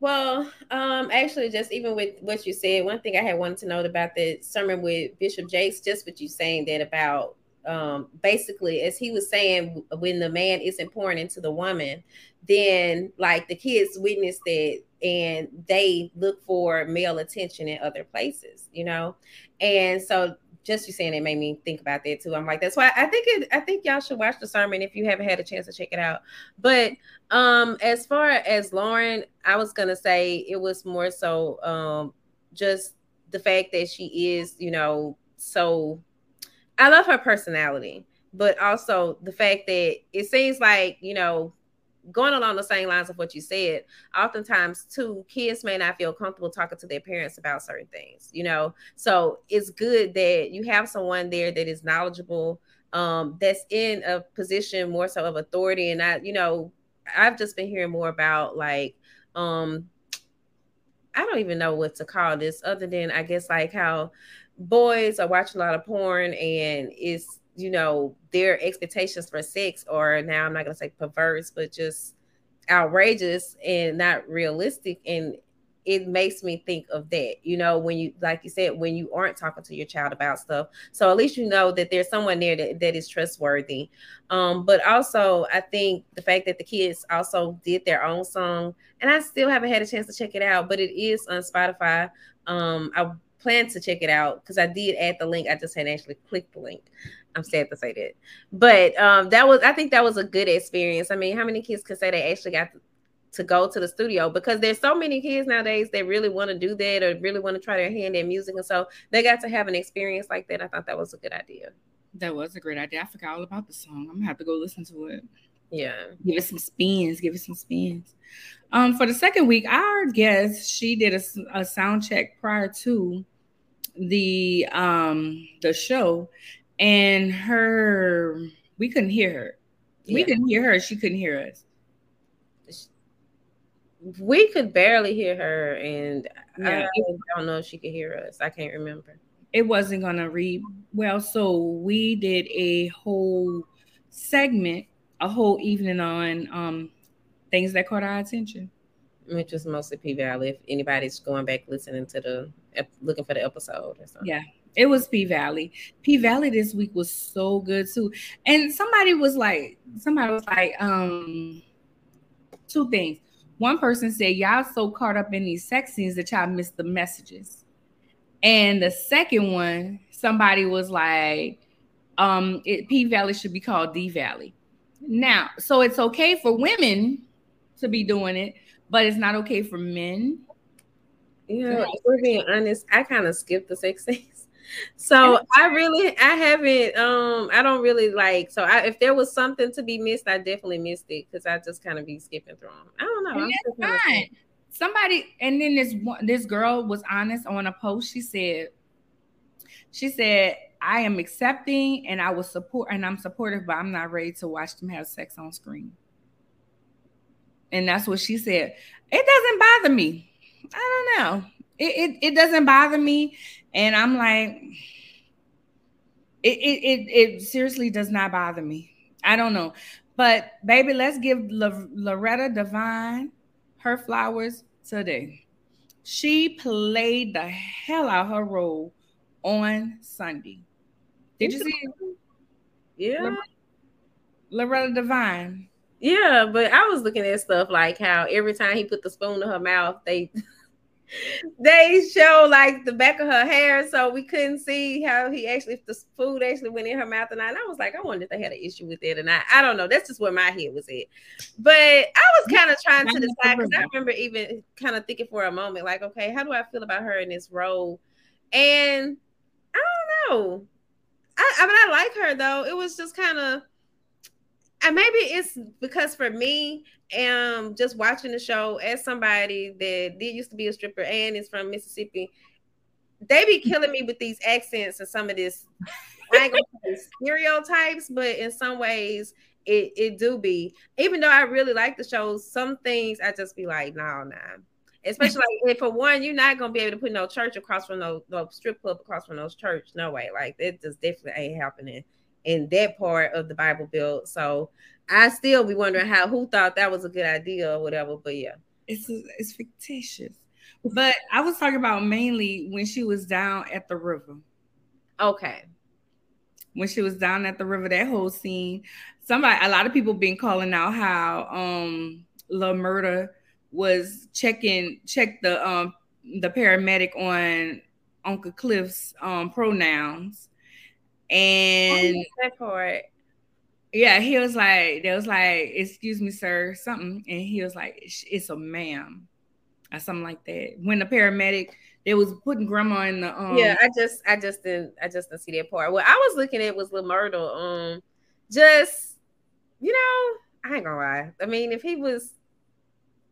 Well, um, actually, just even with what you said, one thing I had wanted to note about the sermon with Bishop Jakes, just what you saying that about um, basically, as he was saying, when the man isn't pouring into the woman, then like the kids witness that and they look for male attention in other places, you know, and so just you saying it made me think about that too. I'm like, that's why I think it. I think y'all should watch the sermon if you haven't had a chance to check it out. But um, as far as Lauren, I was gonna say it was more so um, just the fact that she is, you know, so. I love her personality, but also the fact that it seems like you know going along the same lines of what you said, oftentimes too, kids may not feel comfortable talking to their parents about certain things, you know. So it's good that you have someone there that is knowledgeable, um, that's in a position more so of authority. And I, you know, I've just been hearing more about like um I don't even know what to call this other than I guess like how boys are watching a lot of porn and it's you know their expectations for sex are now i'm not going to say perverse but just outrageous and not realistic. And it makes me think of that you know when you like you said when you aren't talking to your child about stuff. So at least you know that there's someone there that, that is trustworthy. Um but also i think the fact that the kids also did their own song and i still haven't had a chance to check it out but it is on spotify. Um i plan to check it out because i did add the link. I just hadn't actually clicked the link I'm sad to say that, but um, that was I think that was a good experience. I mean, how many kids could say they actually got to, to go to the studio? Because there's so many kids nowadays that really want to do that or really want to try their hand in music, and so they got to have an experience like that. I thought that was a good idea. that was a great idea. I forgot all about the song. I'm gonna have to go listen to it. Yeah, give it some spins give it some spins. Um for the second week our guest she did a, a sound check prior to the um the show and her we couldn't hear her we couldn't hear her she couldn't hear us we could barely hear her, and Yeah. I don't know if she could hear us. I can't remember. it wasn't gonna read well so we did a whole segment a whole evening on um things that caught our attention Which was mostly P Valley. If anybody's going back listening to the looking for the episode or something. Yeah. It was P Valley. P Valley this week was so good too. And somebody was like, somebody was like, um, two things. One person said, Y'all so caught up in these sex scenes that y'all missed the messages. And the second one, somebody was like, um, it, P Valley should be called D Valley. Now, so it's okay for women to be doing it, but it's not okay for men. You know, if we're being honest, I kind of skipped the sex scenes. So I really, I haven't, um, I don't really like. So I, if there was something to be missed, I definitely missed it because I just kind of be skipping through them. I don't know. that's fine. Somebody, and then this one, this girl was honest on a post. She said, she said, I am accepting and I will support and I'm supportive, but I'm not ready to watch them have sex on screen. And that's what she said. It doesn't bother me. I don't know. It, it, it doesn't bother me. And I'm like, it, it, it, it seriously does not bother me. I don't know. But baby, let's give Loretta Devine her flowers today. She played the hell out her role on Sunday. Did you see it? Yeah. Loretta Devine. Yeah, but I was looking at stuff like how every time he put the spoon in her mouth, they they show like the back of her hair, so we couldn't see how he actually if the food actually went in her mouth. And I, and I was like, I wonder if they had an issue with it, and I I don't know. That's just where my head was at. But I was kind of trying to decide because I remember even kind of thinking for a moment, like, okay, how do I feel about her in this role? And I don't know. I, I mean, I like her though. It was just kind of and maybe it's because for me, um, just watching the show as somebody that did used to be a stripper and is from Mississippi, they be killing me with these accents and some of this. I ain't gonna say stereotypes, but in some ways, it it do be. Even though I really like the shows, some things I just be like, no, nah. Especially like, for one, you're not gonna be able to put no church across from no, no strip club across from those church. No way. Like it just definitely ain't happening in that part of the Bible Belt. So I still be wondering how who thought that was a good idea or whatever. But yeah, it's it's fictitious. But I was talking about mainly when she was down at the river. Okay. When she was down at the river, that whole scene, somebody, a lot of people been calling out how um Lil Murda was checking check the um the paramedic on Uncle Cliff's um pronouns and that part. Yeah, he was like, they was like, excuse me, sir, something. And he was like, it's a ma'am. Or something like that. When the paramedic, they was putting grandma in the um Yeah, I just I just didn't I just didn't see that part. What I was looking at was Myrtle. Um just you know, I ain't gonna lie. I mean, if he was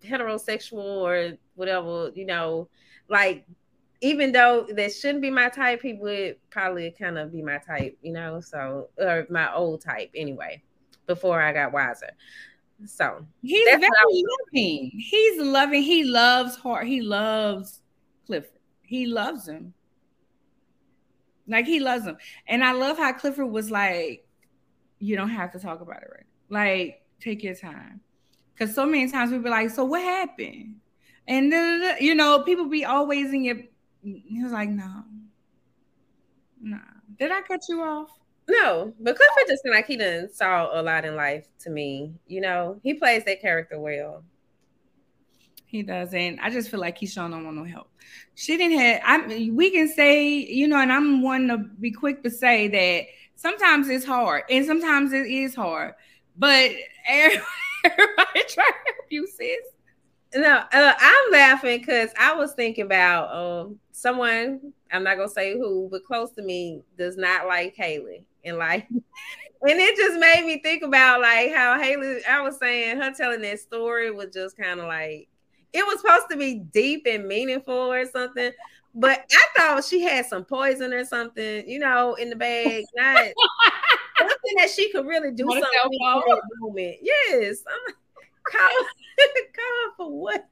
heterosexual or whatever, you know, like even though that shouldn't be my type, he would probably kind of be my type, you know. So or my old type anyway, before I got wiser. So he's very loving. He's loving. He loves Hart. He loves Clifford. He loves him. Like he loves him. And I love how Clifford was like, you don't have to talk about it right. Like, take your time. Cause so many times we be like, so what happened? And you know, people be always in your he was like, no, no. Did I cut you off? No, but Clifford just seemed like he didn't saw a lot in life to me. You know, he plays that character well. He does, and I just feel like he's showing don't want no help. She didn't have. I we can say, you know, and I'm one to be quick to say that sometimes it's hard, and sometimes it is hard. But <laughs> everybody, everybody try to help you, sis. No, uh, I'm laughing because I was thinking about um someone. I'm not gonna say who, but close to me does not like Haley, and like, <laughs> and it just made me think about like how Haley. I was saying her telling that story was just kind of like it was supposed to be deep and meaningful or something, but I thought she had some poison or something, you know, in the bag. Not <laughs> something that she could really do something in that moment. Yes, I'm call, call for what?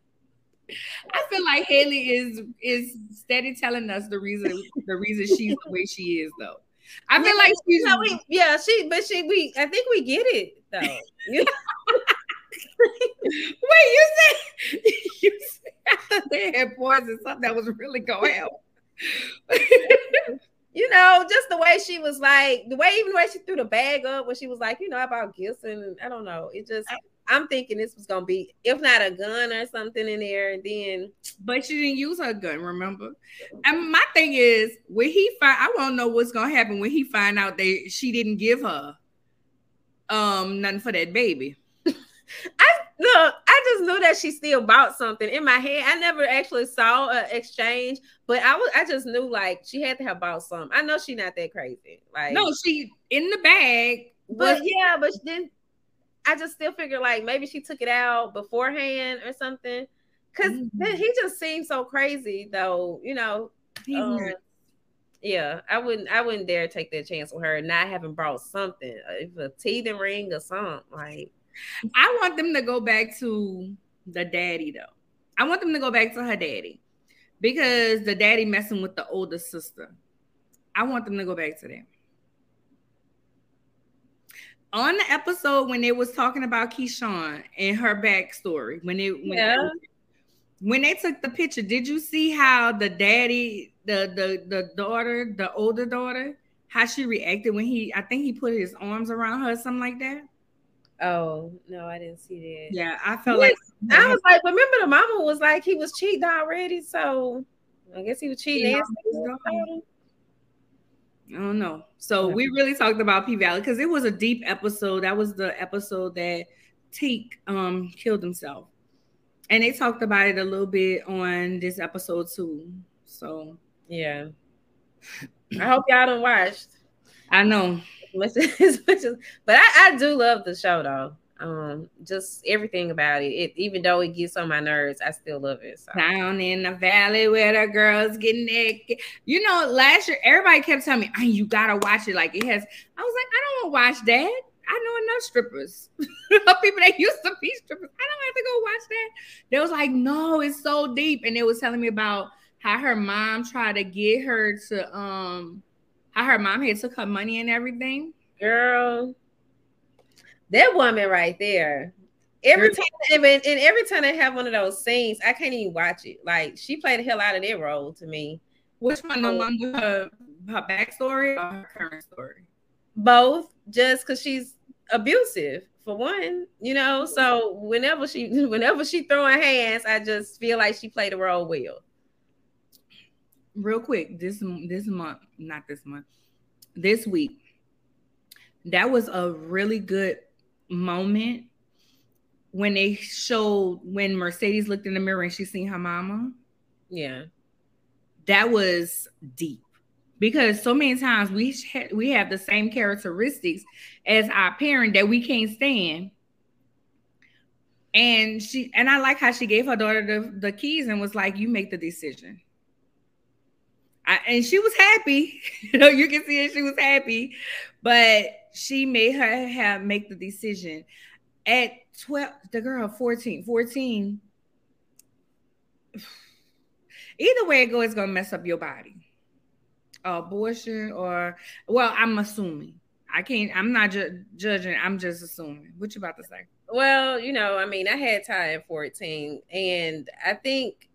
I feel like Haley is is steady telling us the reason the reason she's the way she is though. I feel yeah, like she's no, we, yeah, she but she we I think we get it though. <laughs> <laughs> Wait, you said <laughs> you said they had poison something that was really going help. you know, just the way she was like, the way even the way she threw the bag up when she was like, you know, about gifts and I don't know, it just I'm thinking this was gonna be, if not a gun or something in there, and then. But she didn't use her gun, remember? And my thing is, when he find, I want to know what's gonna happen when he find out that she didn't give her um nothing for that baby. <laughs> I look, I just knew that she still bought something in my head. I never actually saw an exchange, but I was I just knew like she had to have bought some. I know she's not that crazy. Like no, she in the bag. But yeah, but then I just still figure like maybe she took it out beforehand or something. because mm-hmm. he just seems so crazy though, you know. Um, yeah, I wouldn't I wouldn't dare take that chance with her not having brought something, uh, a teething ring or something. Like I want them to go back to the daddy though. I want them to go back to her daddy because the daddy messing with the older sister. I want them to go back to them. On the episode when they was talking about Keyshawn and her backstory, when it when, yeah. when they took the picture, did you see how the daddy, the the the daughter, the older daughter, how she reacted when he I think he put his arms around her, something like that? Oh no, I didn't see that. Yeah, I felt like I was like, remember the mama was like he was cheating already, so I guess he was cheating. I don't know. So we really talked about P Valley because it was a deep episode. That was the episode that Teak um killed himself, and they talked about it a little bit on this episode too. So yeah, I hope y'all don't watched. I know as much as but I, I do love the show though. Um, just everything about it. it. Even though it gets on my nerves, I still love it. So. Down in the valley where the girls get naked. You know, last year everybody kept telling me, oh, "You gotta watch it." Like it has. I was like, I don't want to watch that. I know enough strippers, <laughs> people that used to be strippers. I don't have to go watch that. They was like, no, it's so deep, and they was telling me about how her mom tried to get her to um how her mom had took her money and everything. Girl, that woman right there. Every time, and, and every time they have one of those scenes, I can't even watch it. Like she played the hell out of that role to me. Which one? The oh. one with her, her backstory or her current story? Both, just because she's abusive for one, you know. So whenever she, <laughs> whenever she throwing hands, I just feel like she played the role well real quick this this month not this month this week that was a really good moment when they showed when mercedes looked in the mirror and she seen her mama? Yeah. That was deep. Because so many times we ha- we have the same characteristics as our parent that we can't stand. And she and i like how she gave her daughter the, the keys and was like you make the decision. I, and she was happy. <laughs> you know, you can see it. She was happy, but she made her have make the decision at 12. The girl 14, 14. Either way it goes, it's gonna mess up your body. Abortion or well, I'm assuming. I can't. I'm not ju- judging. I'm just assuming. What you about to say? Well, you know, I mean, I had Ty at 14, and I think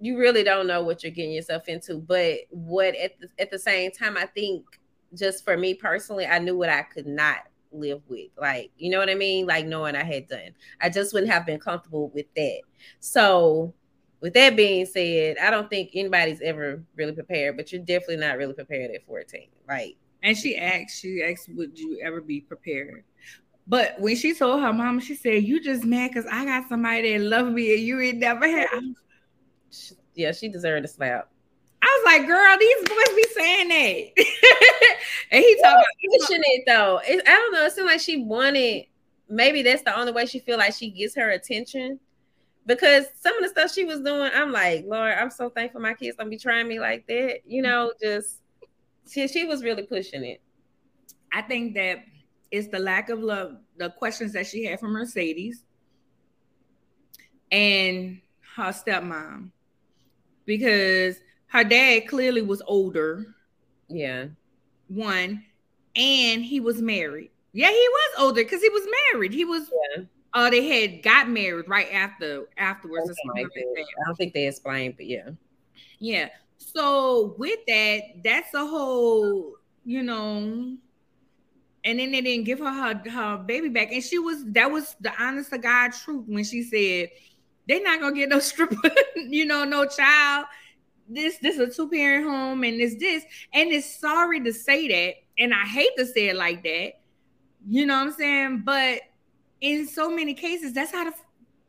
you really don't know what you're getting yourself into. But what at the, at the same time, I think just for me personally, I knew what I could not live with. Like, you know what I mean? Like knowing I had done. I just wouldn't have been comfortable with that. So with that being said, I don't think anybody's ever really prepared, but you're definitely not really prepared at 14. Like and she asked, she asked, would you ever be prepared? But when she told her mom, she said, You just mad because I got somebody that love me and you ain't never had yeah, she deserved a slap. I was like, girl, these boys be saying that. <laughs> and he talking about pushing it though. It, I don't know. It seemed like she wanted. Maybe that's the only way she feel like she gets her attention. Because some of the stuff she was doing, I'm like, Lord, I'm so thankful my kids don't be trying me like that. You know, just she, she was really pushing it. I think that it's the lack of love, the questions that she had from Mercedes and her stepmom because her dad clearly was older. Yeah. One, and he was married. Yeah, he was older because he was married. He was. Yeah. Uh, they had got married right after afterwards. Like I don't think they explained, but yeah. Yeah. So with that, that's a whole, you know, and then they didn't give her, her her baby back. And she was that was the honest to God truth when she said they're not gonna get no <laughs> stripper, you know, no child. This this is a two parent home, and it's this, and it's sorry to say that, and I hate to say it like that. You know what I'm saying? But in so many cases, that's how the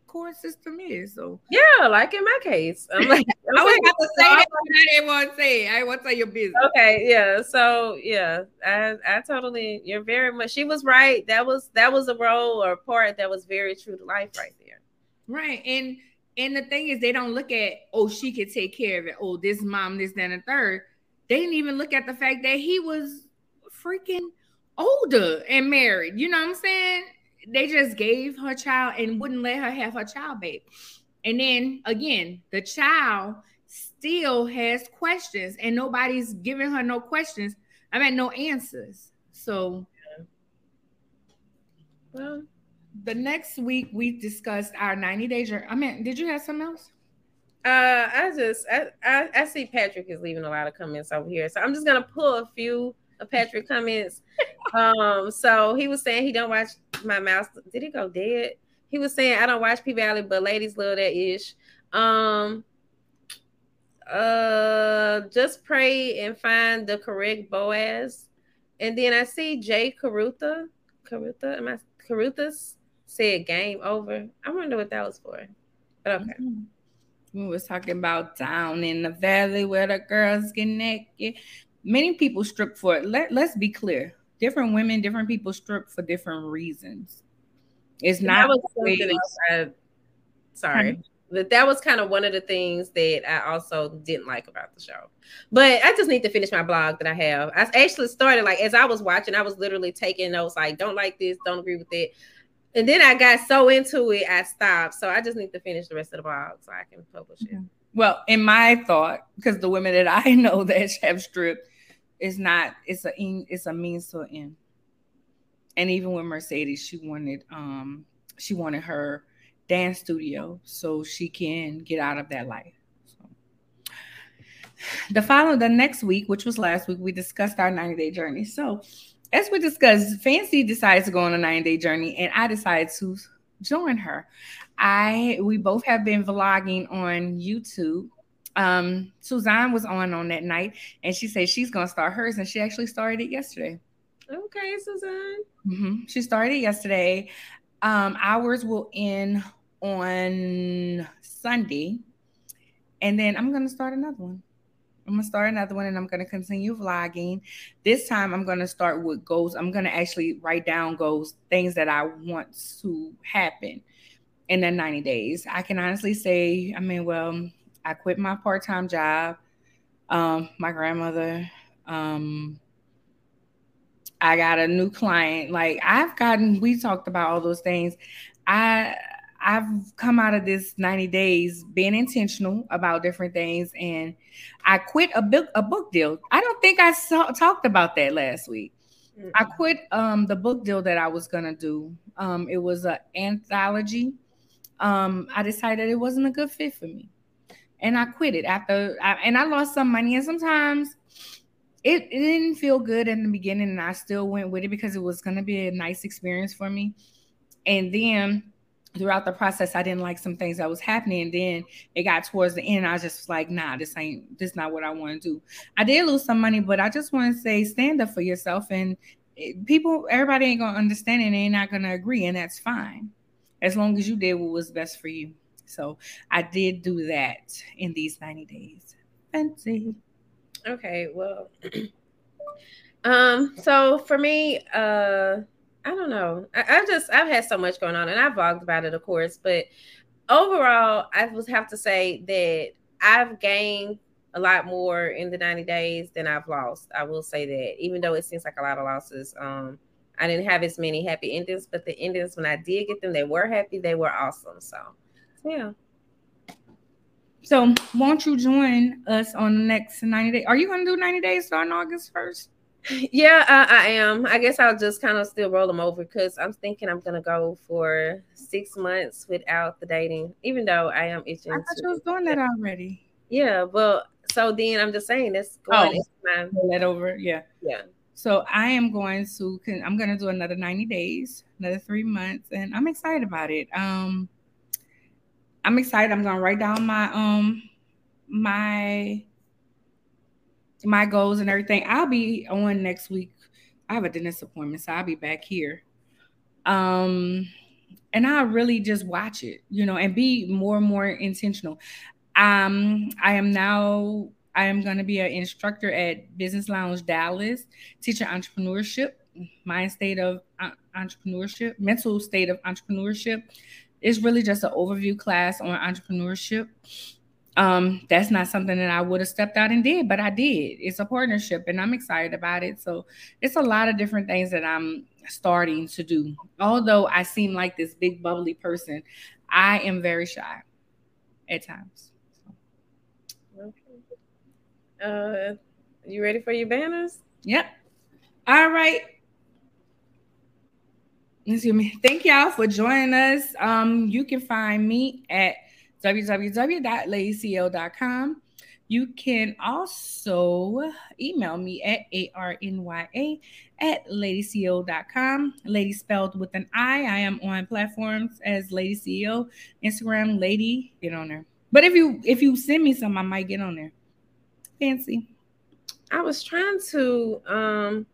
court system is. So yeah, like in my case, I'm like <laughs> I was about to say that, I didn't want to say it. I want to tell your business. Okay, yeah. So yeah, I I totally you're very much she was right. That was that was a role or part that was very true to life right there. Right. And and the thing is they don't look at oh she could take care of it. Oh, this mom, this, then and third. They didn't even look at the fact that he was freaking older and married. You know what I'm saying? They just gave her child and wouldn't let her have her child babe. And then again, the child still has questions and nobody's giving her no questions. I mean, no answers. So, well, the next week we discussed our 90 days. I mean, did you have something else? Uh, I just I, I, I see Patrick is leaving a lot of comments over here, so I'm just gonna pull a few of Patrick comments. <laughs> um, so he was saying he don't watch my mouse. Did he go dead? He was saying I don't watch P Valley, but ladies love that ish. Um, uh, just pray and find the correct Boaz. And then I see Jay Caruta. Caruta, am I Caruthas said game over. I wonder what that was for. But okay. Mm-hmm. We was talking about down in the valley where the girls get naked. Many people strip for it. Let, let's be clear. Different women, different people strip for different reasons. It's not I, sorry. But that was kind of one of the things that I also didn't like about the show. But I just need to finish my blog that I have. I actually started like as I was watching, I was literally taking notes like don't like this, don't agree with it. And then I got so into it, I stopped. So I just need to finish the rest of the blog so I can publish it. Well, in my thought, because the women that I <laughs> know that have stripped, it's not. It's a it's a means to an end. And even with Mercedes, she wanted um she wanted her dance studio so she can get out of that life. So <sighs> the following the next week, which was last week, we discussed our 90 day journey. So as we discussed, Fancy decides to go on a nine day journey, and I decided to join her. I we both have been vlogging on YouTube. Um, Suzanne was on on that night, and she said she's gonna start hers, and she actually started it yesterday. Okay, Suzanne. Mm-hmm. She started yesterday. Um, ours will end on Sunday, and then I'm gonna start another one. I'm gonna start another one, and I'm gonna continue vlogging. This time, I'm gonna start with goals. I'm gonna actually write down goals, things that I want to happen in the 90 days. I can honestly say, I mean, well, I quit my part-time job. Um, my grandmother. Um, I got a new client. Like I've gotten, we talked about all those things. I I've come out of this 90 days being intentional about different things and I quit a book a book deal. I don't think I saw, talked about that last week. Mm-hmm. I quit um the book deal that I was going to do. Um it was an anthology. Um I decided it wasn't a good fit for me. And I quit it after I, and I lost some money and sometimes it, it didn't feel good in the beginning and I still went with it because it was going to be a nice experience for me. And then throughout the process, I didn't like some things that was happening. And then it got towards the end, I was just like, nah, this ain't this not what I want to do. I did lose some money, but I just want to say stand up for yourself. And people, everybody ain't gonna understand and they're not gonna agree, and that's fine. As long as you did what was best for you. So I did do that in these 90 days. Fancy. Okay, well. <clears throat> um, so for me, uh I don't know. I, just I've had so much going on, and I vlogged about it, of course. But overall, I would have to say that I've gained a lot more in the 90 days than I've lost. I will say that, even though it seems like a lot of losses. Um, I didn't have as many happy endings, but the endings when I did get them, they were happy. They were awesome. So, yeah. So, won't you join us on the next 90 days? Are you going to do 90 days starting August 1st? Yeah, I, I, am. I guess I'll just kind of still roll them over because I'm thinking I'm gonna go for six months without the dating, even though I am itching. I thought you was doing that already. Yeah, well, so then I'm just saying this going oh, my let over. Yeah, yeah. So I am going to I'm to do another 90 days, another 3 months and I'm excited about it. Um I'm excited. I'm going to write down my um my my goals and everything. I'll be on next week. I have a dentist appointment, so I'll be back here. Um and I really just watch it, you know, and be more and more intentional. Um, I am now I am going to be an instructor at Business Lounge Dallas, teaching entrepreneurship, mind state of uh, entrepreneurship, mental state of entrepreneurship. It's really just an overview class on entrepreneurship. Um, that's not something that I would have stepped out and did, but I did. It's a partnership and I'm excited about it. So it's a lot of different things that I'm starting to do. Although I seem like this big bubbly person, I am very shy at times. Okay. Uh, you ready for your banners? Yep. All right. Excuse me. Thank y'all for joining us. Um, you can find me at www.ladiceo.com. You can also email me at arnya at ladiceo.com. Lady spelled with an I. I am on platforms as LadiCEO, Instagram, Lady, get on there. But if you if you send me some, I might get on there. Fancy. I was trying to um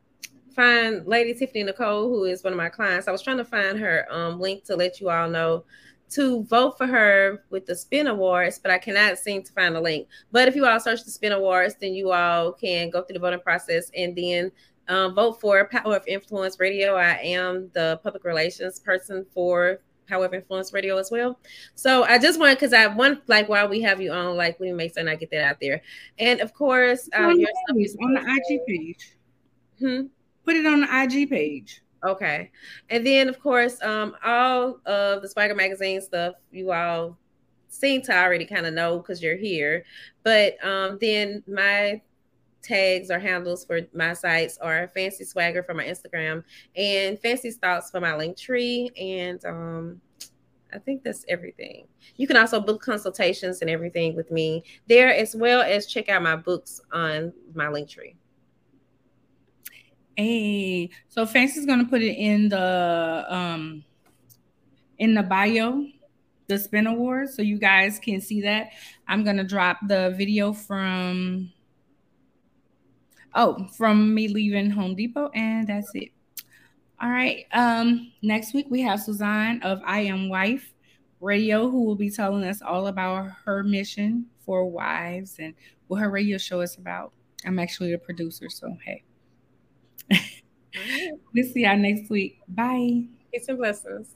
find Lady Tiffany Nicole, who is one of my clients. I was trying to find her um link to let you all know to vote for her with the Spin Awards, but I cannot seem to find a link. But if you all search the Spin Awards, then you all can go through the voting process and then um, vote for Power of Influence Radio. I am the public relations person for Power of Influence Radio as well. So I just want because I want like while we have you on, like we make sure I get that out there. And of course, um, your stuff is on the IG page. Hmm? Put it on the IG page. Okay. And then of course, um, all of the SwagHer magazine stuff you all seem to already kind of know because you're here. But um, then my tags or handles for my sites are fancy swagger for my Instagram and fancy thoughts for my Linktree. And um, I think that's everything. You can also book consultations and everything with me there, as well as check out my books on my Linktree. Hey, so Fancy's gonna put it in the um in the bio, the Spin Awards, so you guys can see that. I'm gonna drop the video from oh from me leaving Home Depot, and that's it. All right. Um, next week we have Suzanne of I Am Wife Radio, who will be telling us all about her mission for wives and what her radio show is about. I'm actually the producer, so hey. <laughs> we'll see y'all next week. Bye. Peace and blessings.